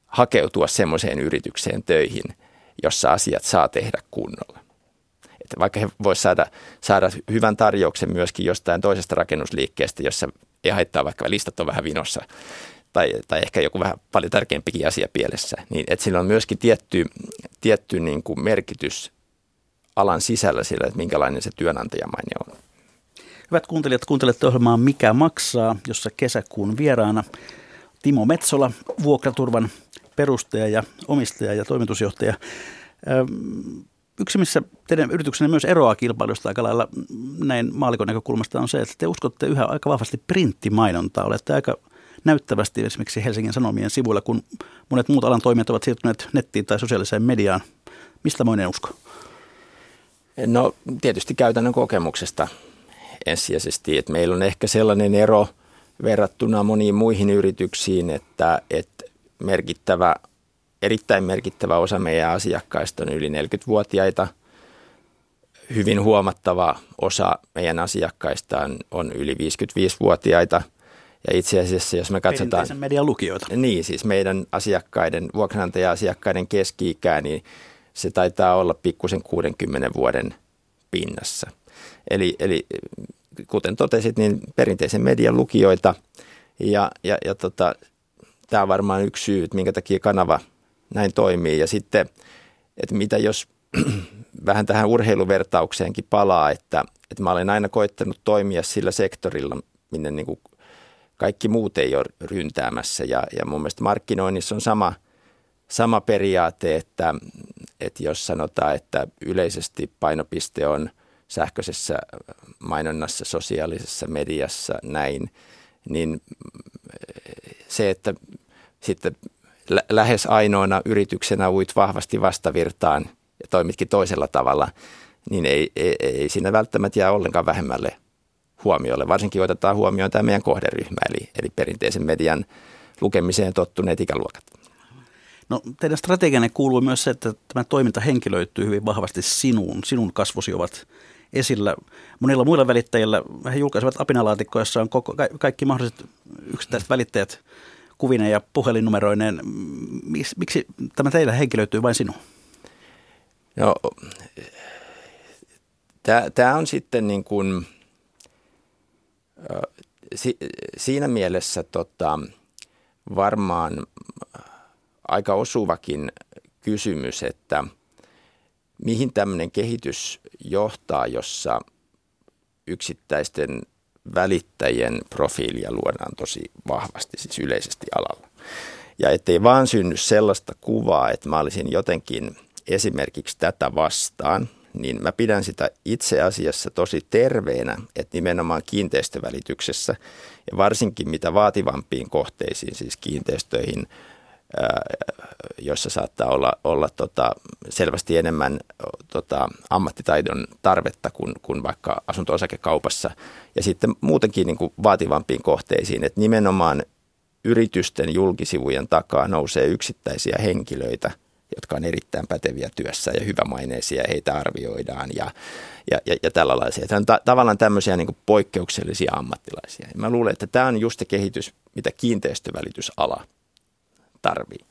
hakeutua semmoiseen yritykseen töihin, jossa asiat saa tehdä kunnolla. Että vaikka he voisivat saada, saada hyvän tarjouksen myöskin jostain toisesta rakennusliikkeestä, jossa ei haittaa vaikka listat on vähän vinossa, tai, tai ehkä joku vähän paljon tärkeämpikin asia pielessä, niin että sillä on myöskin tietty, tietty niin kuin merkitys alan sisällä sillä, että minkälainen se työnantajamaine on. Hyvät kuuntelijat, kuuntelette ohjelmaa Mikä maksaa, jossa kesäkuun vieraana Timo Metsola, vuokraturvan perustaja ja omistaja ja toimitusjohtaja. Yksi, missä teidän yrityksenne myös eroaa kilpailusta aika lailla näin maalikon näkökulmasta on se, että te uskotte yhä aika vahvasti printtimainontaa. Olette aika näyttävästi esimerkiksi Helsingin Sanomien sivuilla, kun monet muut alan toimijat ovat siirtyneet nettiin tai sosiaaliseen mediaan. Mistä moinen usko? No tietysti käytännön kokemuksesta ensisijaisesti, että meillä on ehkä sellainen ero verrattuna moniin muihin yrityksiin, että, että merkittävä, erittäin merkittävä osa meidän asiakkaista on yli 40-vuotiaita. Hyvin huomattava osa meidän asiakkaista on, on yli 55-vuotiaita – ja itse asiassa, jos me katsotaan... Perinteisen median lukijoita. Niin, siis meidän asiakkaiden, vuokranantaja-asiakkaiden keski-ikää, niin se taitaa olla pikkusen 60 vuoden pinnassa. Eli, eli kuten totesit, niin perinteisen median lukijoita. Ja, ja, ja tota, tämä on varmaan yksi syy, että minkä takia kanava näin toimii. Ja sitten, että mitä jos vähän tähän urheiluvertaukseenkin palaa, että, että mä olen aina koittanut toimia sillä sektorilla, minne niin kuin kaikki muut ei ole ryntäämässä. Ja, ja mun mielestä markkinoinnissa on sama, sama periaate, että, että jos sanotaan, että yleisesti painopiste on sähköisessä mainonnassa, sosiaalisessa mediassa näin, niin se, että sitten lähes ainoana yrityksenä uit vahvasti vastavirtaan ja toimitkin toisella tavalla, niin ei, ei, ei siinä välttämättä jää ollenkaan vähemmälle huomiolle. Varsinkin otetaan huomioon tämä meidän kohderyhmä, eli, eli perinteisen median lukemiseen tottuneet ikäluokat. No teidän strategianne kuuluu myös se, että tämä toiminta henkilöityy hyvin vahvasti sinuun. Sinun kasvosi ovat esillä. Monilla muilla välittäjillä he julkaisevat apinalaatikkoja, jossa on koko, kaikki mahdolliset yksittäiset välittäjät kuvinen ja puhelinnumeroineen. Miksi tämä teillä henkilöityy vain sinuun? No, tämä on sitten niin kuin – si, siinä mielessä tota, varmaan aika osuvakin kysymys, että mihin tämmöinen kehitys johtaa, jossa yksittäisten välittäjien profiilia luodaan tosi vahvasti, siis yleisesti alalla. Ja ettei vaan synny sellaista kuvaa, että mä olisin jotenkin esimerkiksi tätä vastaan, niin mä pidän sitä itse asiassa tosi terveenä, että nimenomaan kiinteistövälityksessä ja varsinkin mitä vaativampiin kohteisiin, siis kiinteistöihin, joissa saattaa olla, olla tota, selvästi enemmän tota, ammattitaidon tarvetta kuin, kuin vaikka asunto-osakekaupassa. Ja sitten muutenkin niin kuin vaativampiin kohteisiin, että nimenomaan yritysten julkisivujen takaa nousee yksittäisiä henkilöitä, jotka on erittäin päteviä työssä ja hyvämaineisia ja heitä arvioidaan ja, ja, ja, ja tällaisia. Tämä on ta- tavallaan tämmöisiä niin kuin poikkeuksellisia ammattilaisia. Ja mä luulen, että tämä on just se kehitys, mitä kiinteistövälitysala tarvii.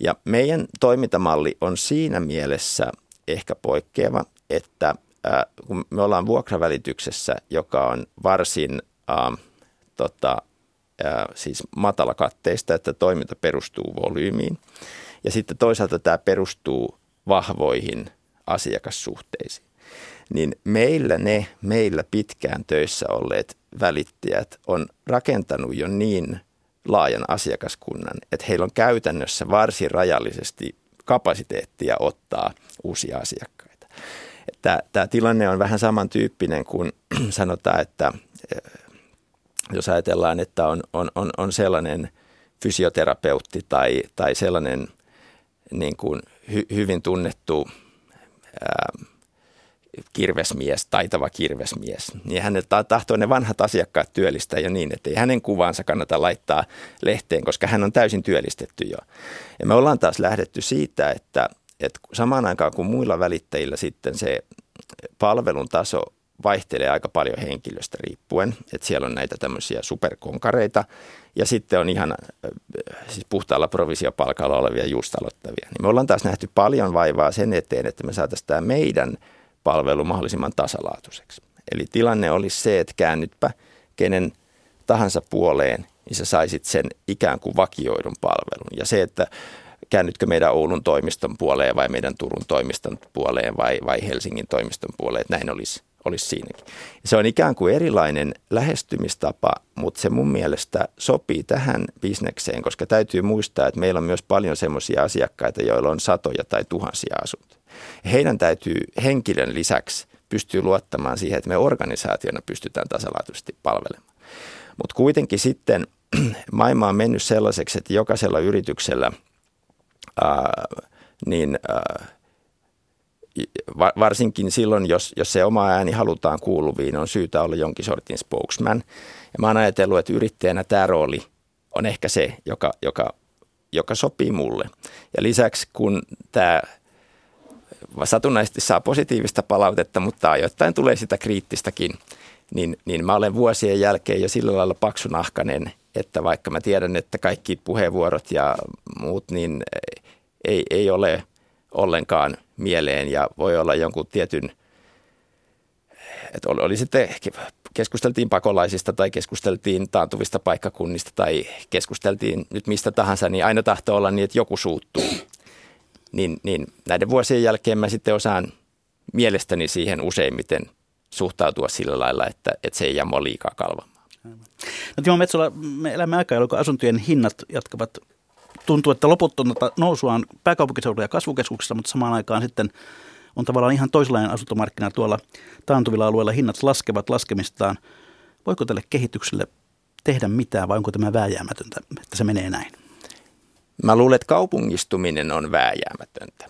Ja meidän toimintamalli on siinä mielessä ehkä poikkeava, että kun me ollaan vuokravälityksessä, joka on varsin äh, tota, äh, siis matalakatteista, että toiminta perustuu volyymiin. Ja sitten toisaalta tämä perustuu vahvoihin asiakassuhteisiin. Niin meillä ne, meillä pitkään töissä olleet välittäjät on rakentanut jo niin – laajan asiakaskunnan, että heillä on käytännössä varsin rajallisesti kapasiteettia ottaa uusia asiakkaita. Tämä, tilanne on vähän samantyyppinen kuin sanotaan, että eh, jos ajatellaan, että on, on, on, on sellainen fysioterapeutti tai, tai sellainen niin kuin hy, hyvin tunnettu ää, kirvesmies, taitava kirvesmies, niin hän tahtoo ne vanhat asiakkaat työllistää jo niin, että ei hänen kuvansa kannata laittaa lehteen, koska hän on täysin työllistetty jo. Ja me ollaan taas lähdetty siitä, että, että samaan aikaan kuin muilla välittäjillä sitten se palvelun taso vaihtelee aika paljon henkilöstä riippuen, että siellä on näitä tämmöisiä superkonkareita ja sitten on ihan siis puhtaalla provisiopalkalla olevia just aloittavia. Niin me ollaan taas nähty paljon vaivaa sen eteen, että me saataisiin tämä meidän – palvelu mahdollisimman tasalaatuiseksi. Eli tilanne olisi se, että käännytpä kenen tahansa puoleen, niin sä saisit sen ikään kuin vakioidun palvelun. Ja se, että käännytkö meidän Oulun toimiston puoleen vai meidän Turun toimiston puoleen vai, vai Helsingin toimiston puoleen, että näin olisi, olisi siinäkin. Se on ikään kuin erilainen lähestymistapa, mutta se mun mielestä sopii tähän bisnekseen, koska täytyy muistaa, että meillä on myös paljon semmoisia asiakkaita, joilla on satoja tai tuhansia asuntoja. Heidän täytyy henkilön lisäksi pystyä luottamaan siihen, että me organisaationa pystytään tasalaatuisesti palvelemaan. Mutta kuitenkin sitten maailma on mennyt sellaiseksi, että jokaisella yrityksellä ää, niin ää, varsinkin silloin, jos, jos se oma ääni halutaan kuuluviin, on syytä olla jonkin sortin spokesman. Ja mä oon ajatellut, että yrittäjänä tämä rooli on ehkä se, joka, joka, joka sopii mulle. Ja lisäksi kun tämä satunnaisesti saa positiivista palautetta, mutta ajoittain tulee sitä kriittistäkin, niin, niin mä olen vuosien jälkeen jo sillä lailla paksunahkainen, että vaikka mä tiedän, että kaikki puheenvuorot ja muut, niin ei, ei ole ollenkaan mieleen ja voi olla jonkun tietyn, että oli, oli sitten, keskusteltiin pakolaisista tai keskusteltiin taantuvista paikkakunnista tai keskusteltiin nyt mistä tahansa, niin aina tahtoo olla niin, että joku suuttuu niin, niin näiden vuosien jälkeen mä sitten osaan mielestäni siihen useimmiten suhtautua sillä lailla, että, että se ei jää mua liikaa kalvamaan. No Timo Metsola, me elämme aikaa, jolloin asuntojen hinnat jatkavat tuntuu, että loputtonta nousua on pääkaupunkiseudulla ja kasvukeskuksissa, mutta samaan aikaan sitten on tavallaan ihan toisenlainen asuntomarkkina tuolla taantuvilla alueilla. Hinnat laskevat laskemistaan. Voiko tälle kehitykselle tehdä mitään vai onko tämä vääjäämätöntä, että se menee näin? Mä luulen, että kaupungistuminen on vääjäämätöntä.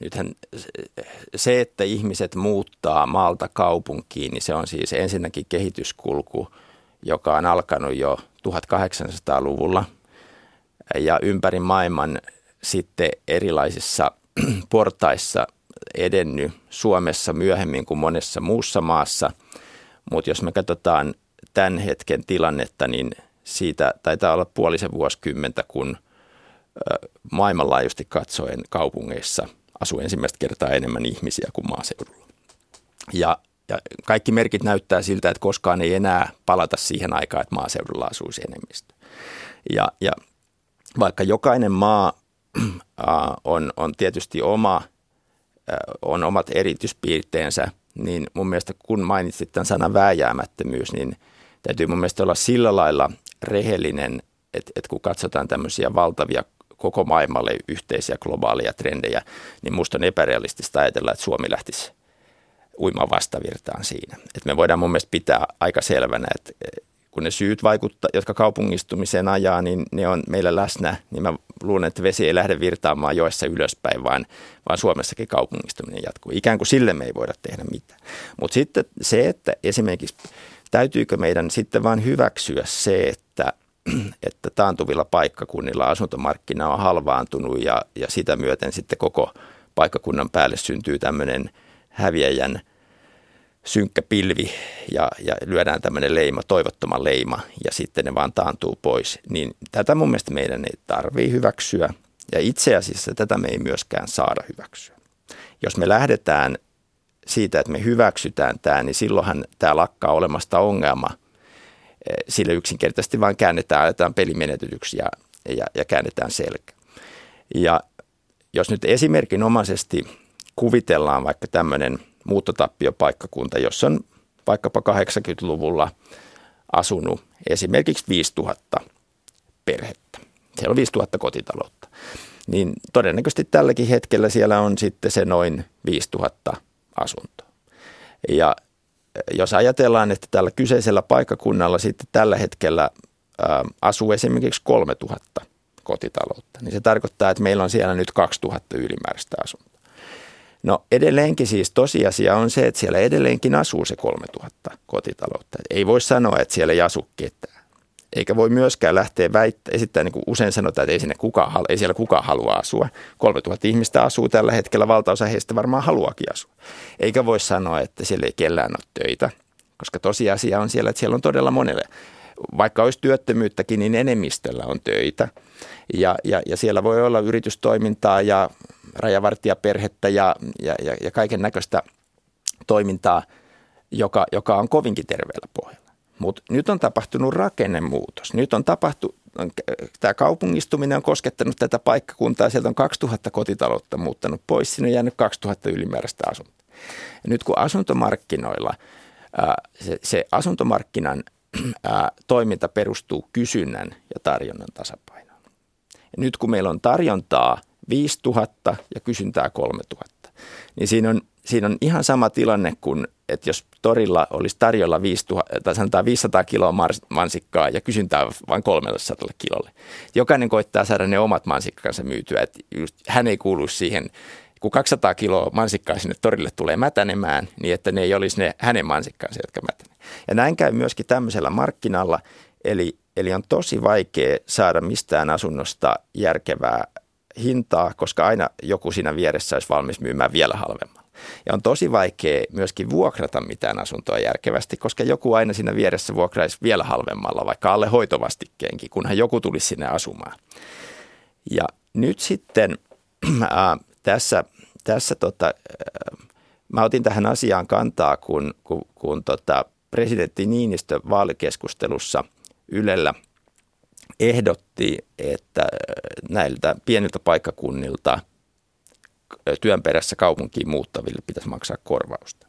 Nythän se, että ihmiset muuttaa maalta kaupunkiin, niin se on siis ensinnäkin kehityskulku, joka on alkanut jo 1800-luvulla ja ympäri maailman sitten erilaisissa portaissa edennyt Suomessa myöhemmin kuin monessa muussa maassa. Mutta jos me katsotaan tämän hetken tilannetta, niin siitä taitaa olla puolisen vuosikymmentä, kun maailmanlaajuisesti katsoen kaupungeissa asuu ensimmäistä kertaa enemmän ihmisiä kuin maaseudulla. Ja, ja kaikki merkit näyttää siltä, että koskaan ei enää palata siihen aikaan, että maaseudulla asuisi enemmistö. Ja, ja vaikka jokainen maa on, on tietysti oma, on omat erityispiirteensä, niin mun mielestä kun mainitsit tämän sanan vääjäämättömyys, niin täytyy mun mielestä olla sillä lailla rehellinen, että, että kun katsotaan tämmöisiä valtavia koko maailmalle yhteisiä globaaleja trendejä, niin minusta on epärealistista ajatella, että Suomi lähtisi uimaan vastavirtaan siinä. Et me voidaan mun mielestä pitää aika selvänä, että kun ne syyt vaikuttaa, jotka kaupungistumiseen ajaa, niin ne on meillä läsnä, niin mä luulen, että vesi ei lähde virtaamaan joessa ylöspäin, vaan, vaan Suomessakin kaupungistuminen jatkuu. Ikään kuin sille me ei voida tehdä mitään. Mutta sitten se, että esimerkiksi täytyykö meidän sitten vain hyväksyä se, että, että taantuvilla paikkakunnilla asuntomarkkina on halvaantunut ja, ja sitä myöten sitten koko paikkakunnan päälle syntyy tämmöinen häviäjän – synkkä pilvi ja, ja lyödään tämmöinen leima, toivottoman leima ja sitten ne vaan taantuu pois. Niin tätä mun mielestä meidän ei tarvii hyväksyä ja itse asiassa tätä me ei myöskään saada hyväksyä. Jos me lähdetään siitä, että me hyväksytään tämä, niin silloinhan tämä lakkaa olemasta ongelma. Eh, sille yksinkertaisesti vaan käännetään, ajetaan pelimenetytyksi ja, ja, ja käännetään selkä. Ja jos nyt esimerkinomaisesti kuvitellaan vaikka tämmöinen – muuttotappiopaikkakunta, jossa on vaikkapa 80-luvulla asunut esimerkiksi 5000 perhettä. Siellä on 5000 kotitaloutta. Niin todennäköisesti tälläkin hetkellä siellä on sitten se noin 5000 asuntoa. Ja jos ajatellaan, että tällä kyseisellä paikkakunnalla sitten tällä hetkellä asuu esimerkiksi 3000 kotitaloutta, niin se tarkoittaa, että meillä on siellä nyt 2000 ylimääräistä asuntoa. No edelleenkin siis tosiasia on se, että siellä edelleenkin asuu se 3000 kotitaloutta. Ei voi sanoa, että siellä ei asu ketään. Eikä voi myöskään lähteä väittämään, esittää niin kuin usein sanotaan, että ei, sinne kukaan, ei siellä kukaan halua asua. 3000 ihmistä asuu tällä hetkellä, valtaosa heistä varmaan haluakin asua. Eikä voi sanoa, että siellä ei kellään ole töitä, koska tosiasia on siellä, että siellä on todella monelle. Vaikka olisi työttömyyttäkin, niin enemmistöllä on töitä. Ja, ja, ja siellä voi olla yritystoimintaa ja rajavartijaperhettä ja, ja, ja, ja kaiken näköistä toimintaa, joka, joka on kovinkin terveellä pohjalla. Mutta nyt on tapahtunut rakennemuutos. Nyt on tapahtunut, tämä kaupungistuminen on koskettanut tätä paikkakuntaa. Sieltä on 2000 kotitaloutta muuttanut pois. Siinä on jäänyt 2000 ylimääräistä asuntoa. Ja nyt kun asuntomarkkinoilla se, se asuntomarkkinan toiminta perustuu kysynnän ja tarjonnan tasapainoon. Ja nyt kun meillä on tarjontaa – 5000 ja kysyntää 3000. Niin siinä on, siinä on ihan sama tilanne kuin, että jos torilla olisi tarjolla 5000, tai sanotaan 500 kiloa mansikkaa ja kysyntää vain 300 kilolle. Jokainen koittaa saada ne omat mansikkansa myytyä, että just, hän ei kuulu siihen kun 200 kiloa mansikkaa sinne torille tulee mätänemään, niin että ne ei olisi ne hänen mansikkaansa, jotka mätänee. Ja näin käy myöskin tämmöisellä markkinalla, eli, eli on tosi vaikea saada mistään asunnosta järkevää hintaa, koska aina joku siinä vieressä olisi valmis myymään vielä halvemmalla. Ja on tosi vaikea myöskin vuokrata mitään asuntoa järkevästi, koska joku aina siinä vieressä vuokraisi vielä halvemmalla, vaikka alle hoitovastikkeenkin, kunhan joku tulisi sinne asumaan. Ja nyt sitten ää, tässä, tässä tota, ää, mä otin tähän asiaan kantaa, kun, kun, kun tota, presidentti Niinistö vaalikeskustelussa Ylellä – ehdotti, että äh, näiltä pieniltä paikkakunnilta äh, työn perässä kaupunkiin muuttaville pitäisi maksaa korvausta.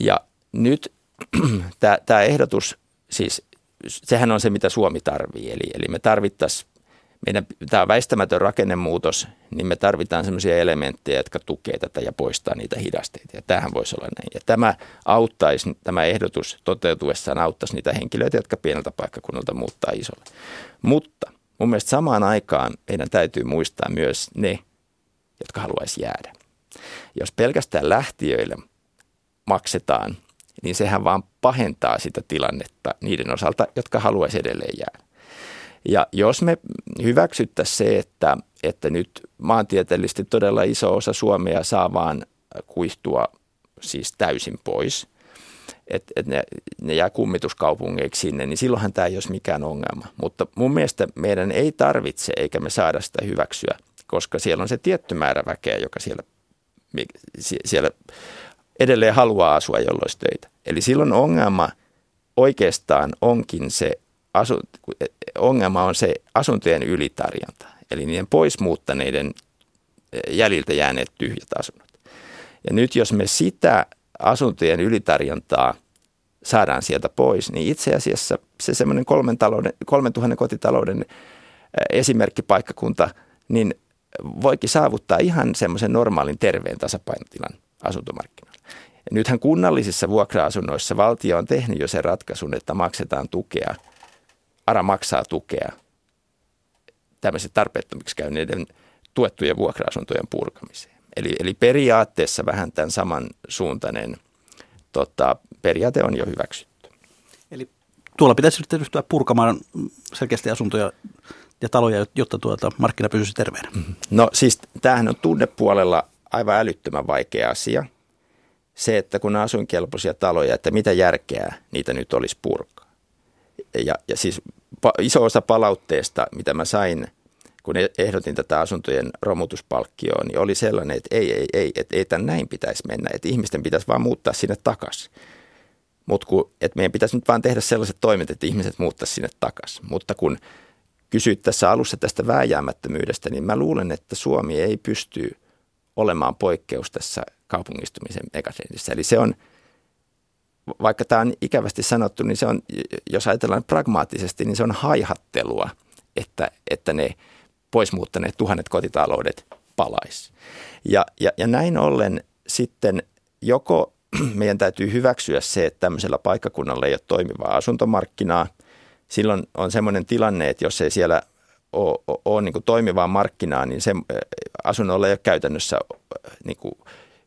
Ja nyt tämä ehdotus, siis sehän on se, mitä Suomi tarvii. Eli, eli me tarvittaisiin meidän, tämä väistämätön rakennemuutos, niin me tarvitaan sellaisia elementtejä, jotka tukee tätä ja poistaa niitä hidasteita. Ja tämähän voisi olla näin. Ja tämä auttaisi, tämä ehdotus toteutuessaan auttaisi niitä henkilöitä, jotka pieneltä paikkakunnalta muuttaa isolle. Mutta mun mielestä samaan aikaan meidän täytyy muistaa myös ne, jotka haluaisi jäädä. Jos pelkästään lähtiöille maksetaan, niin sehän vaan pahentaa sitä tilannetta niiden osalta, jotka haluaisi edelleen jäädä. Ja jos me hyväksyttäisiin se, että, että nyt maantieteellisesti todella iso osa Suomea saa vaan kuihtua siis täysin pois, että et ne, ne jää kummituskaupungeiksi sinne, niin silloinhan tämä ei olisi mikään ongelma. Mutta mun mielestä meidän ei tarvitse eikä me saada sitä hyväksyä, koska siellä on se tietty määrä väkeä, joka siellä, siellä edelleen haluaa asua, jolloin töitä. Eli silloin ongelma oikeastaan onkin se asu, ongelma on se asuntojen ylitarjonta, eli niiden poismuuttaneiden eh, jäljiltä jääneet tyhjät asunnot. Ja nyt jos me sitä asuntojen ylitarjontaa saadaan sieltä pois, niin itse asiassa se semmoinen kolmen, talouden, kolmen tuhannen kotitalouden esimerkkipaikkakunta, niin voikin saavuttaa ihan semmoisen normaalin terveen tasapainotilan asuntomarkkinoilla. Ja nythän kunnallisissa vuokra-asunnoissa valtio on tehnyt jo sen ratkaisun, että maksetaan tukea, ARA maksaa tukea tämmöisen tarpeettomiksi käyneiden tuettujen vuokra-asuntojen purkamiseen. Eli, eli periaatteessa vähän tämän saman suuntainen tota, periaate on jo hyväksytty. Eli tuolla pitäisi ryhtyä purkamaan selkeästi asuntoja ja taloja, jotta tuota markkina pysyisi terveenä? Mm-hmm. No siis tämähän on tunnepuolella aivan älyttömän vaikea asia. Se, että kun on asuinkelpoisia taloja, että mitä järkeä niitä nyt olisi purkaa. Ja, ja siis iso osa palautteesta, mitä mä sain, kun e-, ehdotin tätä asuntojen romutuspalkkioon, niin oli sellainen, että ei, ei, ei, että ei tämän näin pitäisi mennä, että ihmisten pitäisi vaan muuttaa sinne takaisin. Mutta meidän pitäisi nyt vaan tehdä sellaiset toimet, että ihmiset muuttaisi sinne takaisin. Mutta kun kysyit tässä alussa tästä vääjäämättömyydestä, niin mä luulen, että Suomi ei pysty olemaan poikkeus tässä kaupungistumisen megatrendissa. Eli se on, vaikka tämä on ikävästi sanottu, niin se on, jos ajatellaan pragmaattisesti, niin se on haihattelua, että, että ne poismuuttaneet tuhannet kotitaloudet palaisi. Ja, ja, ja näin ollen sitten joko meidän täytyy hyväksyä se, että tämmöisellä paikkakunnalla ei ole toimivaa asuntomarkkinaa – silloin on semmoinen tilanne, että jos ei siellä ole, niin toimivaa markkinaa, niin se asunnolla ei ole käytännössä niin kuin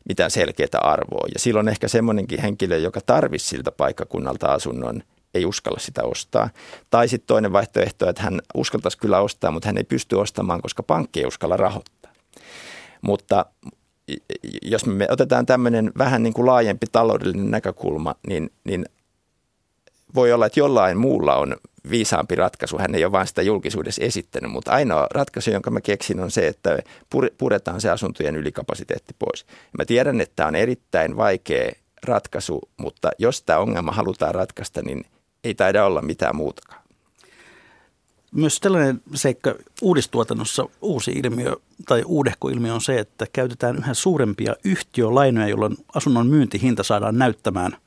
mitään selkeää arvoa. Ja silloin ehkä semmoinenkin henkilö, joka tarvisi siltä paikkakunnalta asunnon, ei uskalla sitä ostaa. Tai sitten toinen vaihtoehto, että hän uskaltaisi kyllä ostaa, mutta hän ei pysty ostamaan, koska pankki ei uskalla rahoittaa. Mutta jos me otetaan tämmöinen vähän niin kuin laajempi taloudellinen näkökulma, niin, niin voi olla, että jollain muulla on viisaampi ratkaisu. Hän ei ole vain sitä julkisuudessa esittänyt, mutta ainoa ratkaisu, jonka mä keksin, on se, että puretaan se asuntojen ylikapasiteetti pois. Mä tiedän, että tämä on erittäin vaikea ratkaisu, mutta jos tämä ongelma halutaan ratkaista, niin ei taida olla mitään muutakaan. Myös tällainen seikka uudistuotannossa uusi ilmiö tai uudehko ilmiö on se, että käytetään yhä suurempia yhtiölainoja, jolloin asunnon myyntihinta saadaan näyttämään –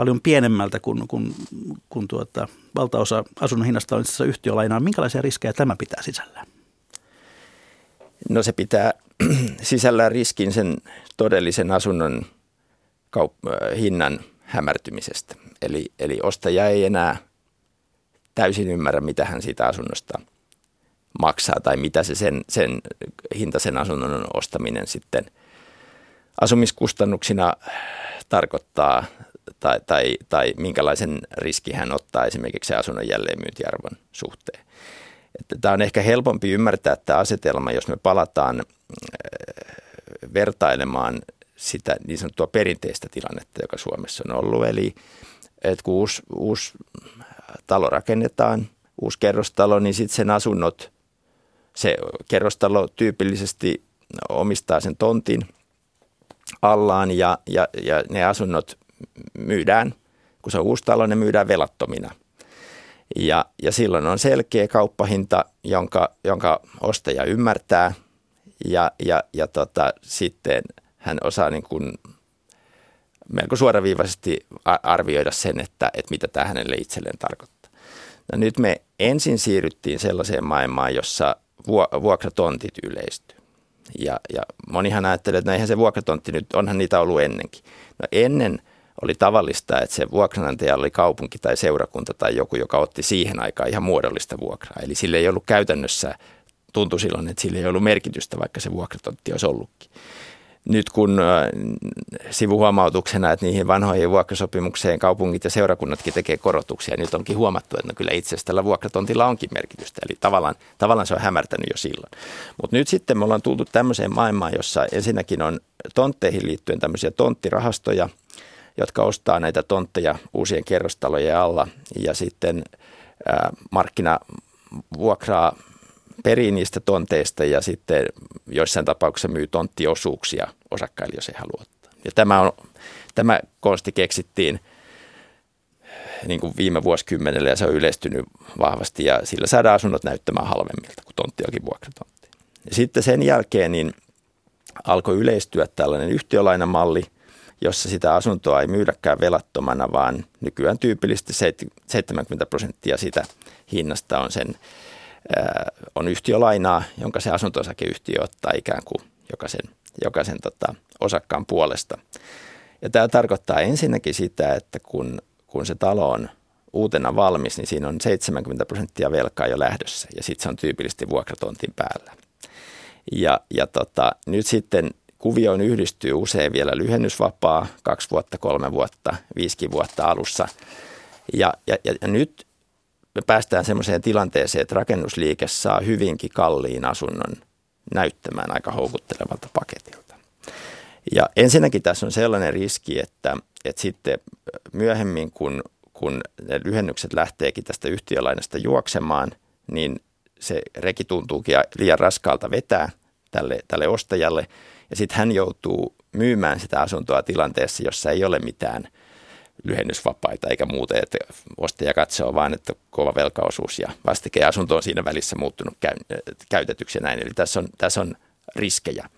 paljon pienemmältä kuin, kuin, kuin tuota, valtaosa asunnon hinnasta on yhtiölainaa. Minkälaisia riskejä tämä pitää sisällään? No se pitää sisällään riskin sen todellisen asunnon kaup- hinnan hämärtymisestä. Eli, eli ostaja ei enää täysin ymmärrä, mitä hän siitä asunnosta maksaa tai mitä se sen, sen hinta sen asunnon ostaminen sitten asumiskustannuksina tarkoittaa tai, tai, tai minkälaisen riski hän ottaa esimerkiksi asunnon jälleenmyyntiarvon suhteen. Että tämä on ehkä helpompi ymmärtää tämä asetelma, jos me palataan äh, vertailemaan sitä niin sanottua perinteistä tilannetta, joka Suomessa on ollut. Eli että kun uusi, uusi talo rakennetaan, uusi kerrostalo, niin sitten sen asunnot, se kerrostalo tyypillisesti omistaa sen tontin allaan ja, ja, ja ne asunnot myydään, kun se on uusi talo, ne myydään velattomina. Ja, ja silloin on selkeä kauppahinta, jonka, jonka ostaja ymmärtää ja, ja, ja tota, sitten hän osaa niin kuin melko suoraviivaisesti arvioida sen, että, että mitä tämä hänelle itselleen tarkoittaa. No nyt me ensin siirryttiin sellaiseen maailmaan, jossa vuokratontit yleistyy. Ja, ja monihan ajattelee, että no eihän se vuokratontti nyt, onhan niitä ollut ennenkin. No ennen – oli tavallista, että se vuokranantaja oli kaupunki tai seurakunta tai joku, joka otti siihen aikaan ihan muodollista vuokraa. Eli sille ei ollut käytännössä, tuntui silloin, että sille ei ollut merkitystä, vaikka se vuokratontti olisi ollutkin. Nyt kun äh, sivuhuomautuksena, että niihin vanhoihin vuokrasopimukseen kaupungit ja seurakunnatkin tekee korotuksia, nyt onkin huomattu, että no kyllä itse asiassa tällä vuokratontilla onkin merkitystä. Eli tavallaan, tavallaan se on hämärtänyt jo silloin. Mutta nyt sitten me ollaan tultu tämmöiseen maailmaan, jossa ensinnäkin on tontteihin liittyen tämmöisiä tonttirahastoja – jotka ostaa näitä tontteja uusien kerrostalojen alla ja sitten markkina vuokraa perii niistä tonteista ja sitten joissain tapauksissa myy tonttiosuuksia osakkaille, jos ei halua ottaa. Ja tämä, on, tämä konsti keksittiin niin kuin viime vuosikymmenellä ja se on yleistynyt vahvasti ja sillä saadaan asunnot näyttämään halvemmilta kuin tontti onkin vuokratontti. Ja sitten sen jälkeen niin alkoi yleistyä tällainen yhtiölainamalli – jossa sitä asuntoa ei myydäkään velattomana, vaan nykyään tyypillisesti 70 prosenttia sitä hinnasta on sen on yhtiölainaa, jonka se asunto-osakeyhtiö ottaa ikään kuin jokaisen, jokaisen tota, osakkaan puolesta. Ja tämä tarkoittaa ensinnäkin sitä, että kun, kun se talo on uutena valmis, niin siinä on 70 prosenttia velkaa jo lähdössä ja sitten se on tyypillisesti vuokratontin päällä. Ja, ja tota, nyt sitten kuvioon yhdistyy usein vielä lyhennysvapaa, kaksi vuotta, kolme vuotta, viisikin vuotta alussa. Ja, ja, ja nyt me päästään semmoiseen tilanteeseen, että rakennusliike saa hyvinkin kalliin asunnon näyttämään aika houkuttelevalta paketilta. Ja ensinnäkin tässä on sellainen riski, että, että sitten myöhemmin, kun, kun ne lyhennykset lähteekin tästä yhtiölainasta juoksemaan, niin se reki tuntuukin liian raskaalta vetää tälle, tälle ostajalle. Ja sitten hän joutuu myymään sitä asuntoa tilanteessa, jossa ei ole mitään – lyhennysvapaita eikä muuta, että ostaja katsoo vaan, että kova velkaosuus ja vastike asunto on siinä välissä muuttunut käy, käytetyksi ja näin. Eli tässä on, tässä on riskejä.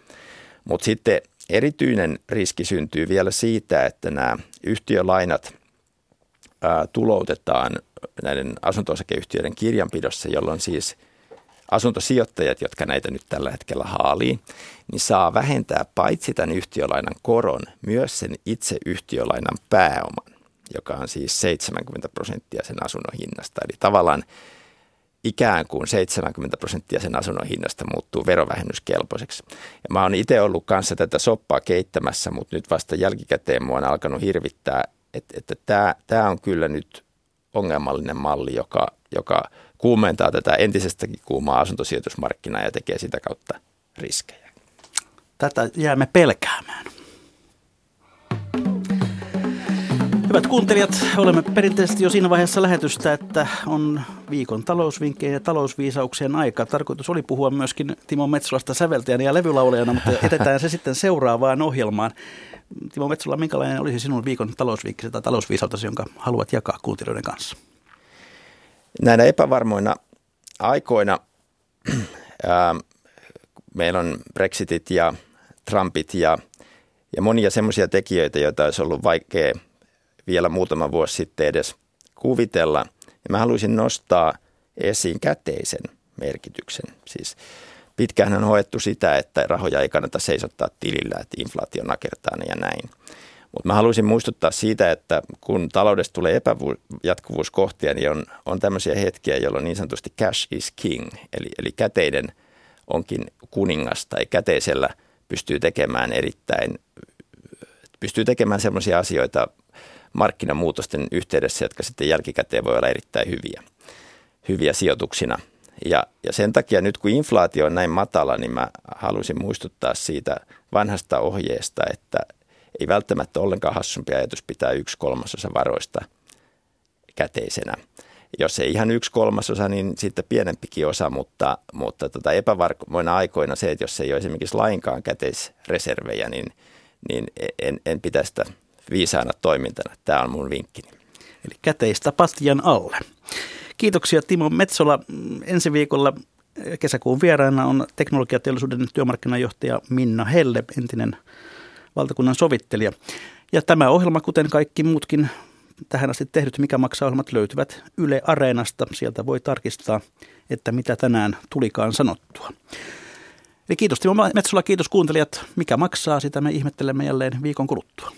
Mutta sitten erityinen riski syntyy vielä siitä, että nämä yhtiölainat tuloutetaan näiden asunto-osakeyhtiöiden kirjanpidossa, jolloin siis asuntosijoittajat, jotka näitä nyt tällä hetkellä haalii, niin saa vähentää paitsi tämän yhtiölainan koron, myös sen itse yhtiölainan pääoman joka on siis 70 prosenttia sen asunnon hinnasta. Eli tavallaan ikään kuin 70 prosenttia sen asunnon hinnasta muuttuu verovähennyskelpoiseksi. Ja mä oon itse ollut kanssa tätä soppaa keittämässä, mutta nyt vasta jälkikäteen mua on alkanut hirvittää, että, että tämä, tämä on kyllä nyt ongelmallinen malli, joka, joka kuumentaa tätä entisestäkin kuumaa asuntosijoitusmarkkinaa ja tekee sitä kautta riskejä. Tätä jäämme pelkäämään. Hyvät kuuntelijat, olemme perinteisesti jo siinä vaiheessa lähetystä, että on viikon talousvinkkejä ja talousviisauksien aika. Tarkoitus oli puhua myöskin Timo Metsolasta säveltäjänä ja levylaulajana, mutta jätetään se sitten seuraavaan ohjelmaan. Timo Metsola, minkälainen olisi sinun viikon talousvinkki tai talousviisautasi, jonka haluat jakaa kuuntelijoiden kanssa? Näinä epävarmoina aikoina ää, meillä on Brexitit ja Trumpit ja, ja monia semmoisia tekijöitä, joita olisi ollut vaikea – vielä muutama vuosi sitten edes kuvitella. Ja mä haluaisin nostaa esiin käteisen merkityksen. Siis pitkään on hoettu sitä, että rahoja ei kannata seisottaa tilillä, että inflaatio nakertaa ja näin. Mutta mä haluaisin muistuttaa siitä, että kun taloudesta tulee epäjatkuvuuskohtia, niin on, on tämmöisiä hetkiä, jolloin niin sanotusti cash is king, eli, eli käteiden onkin kuningas tai käteisellä pystyy tekemään erittäin, pystyy tekemään semmoisia asioita markkinamuutosten yhteydessä, jotka sitten jälkikäteen voi olla erittäin hyviä, hyviä sijoituksina. Ja, ja sen takia nyt kun inflaatio on näin matala, niin mä haluaisin muistuttaa siitä vanhasta ohjeesta, että ei välttämättä ollenkaan hassumpi ajatus pitää yksi kolmasosa varoista käteisenä. Jos ei ihan yksi kolmasosa, niin sitten pienempikin osa, mutta, mutta tota epävarmoina aikoina se, että jos ei ole esimerkiksi lainkaan käteisreservejä, niin, niin en, en pitäisi sitä viisaana toimintana. Tämä on mun vinkkini. Eli käteistä pastian alle. Kiitoksia Timo Metsola. Ensi viikolla kesäkuun vieraana on teknologiateollisuuden työmarkkinajohtaja Minna Helle, entinen valtakunnan sovittelija. Ja tämä ohjelma, kuten kaikki muutkin tähän asti tehdyt Mikä maksaa ohjelmat löytyvät Yle Areenasta. Sieltä voi tarkistaa, että mitä tänään tulikaan sanottua. Eli kiitos Timo Metsola, kiitos kuuntelijat. Mikä maksaa, sitä me ihmettelemme jälleen viikon kuluttua.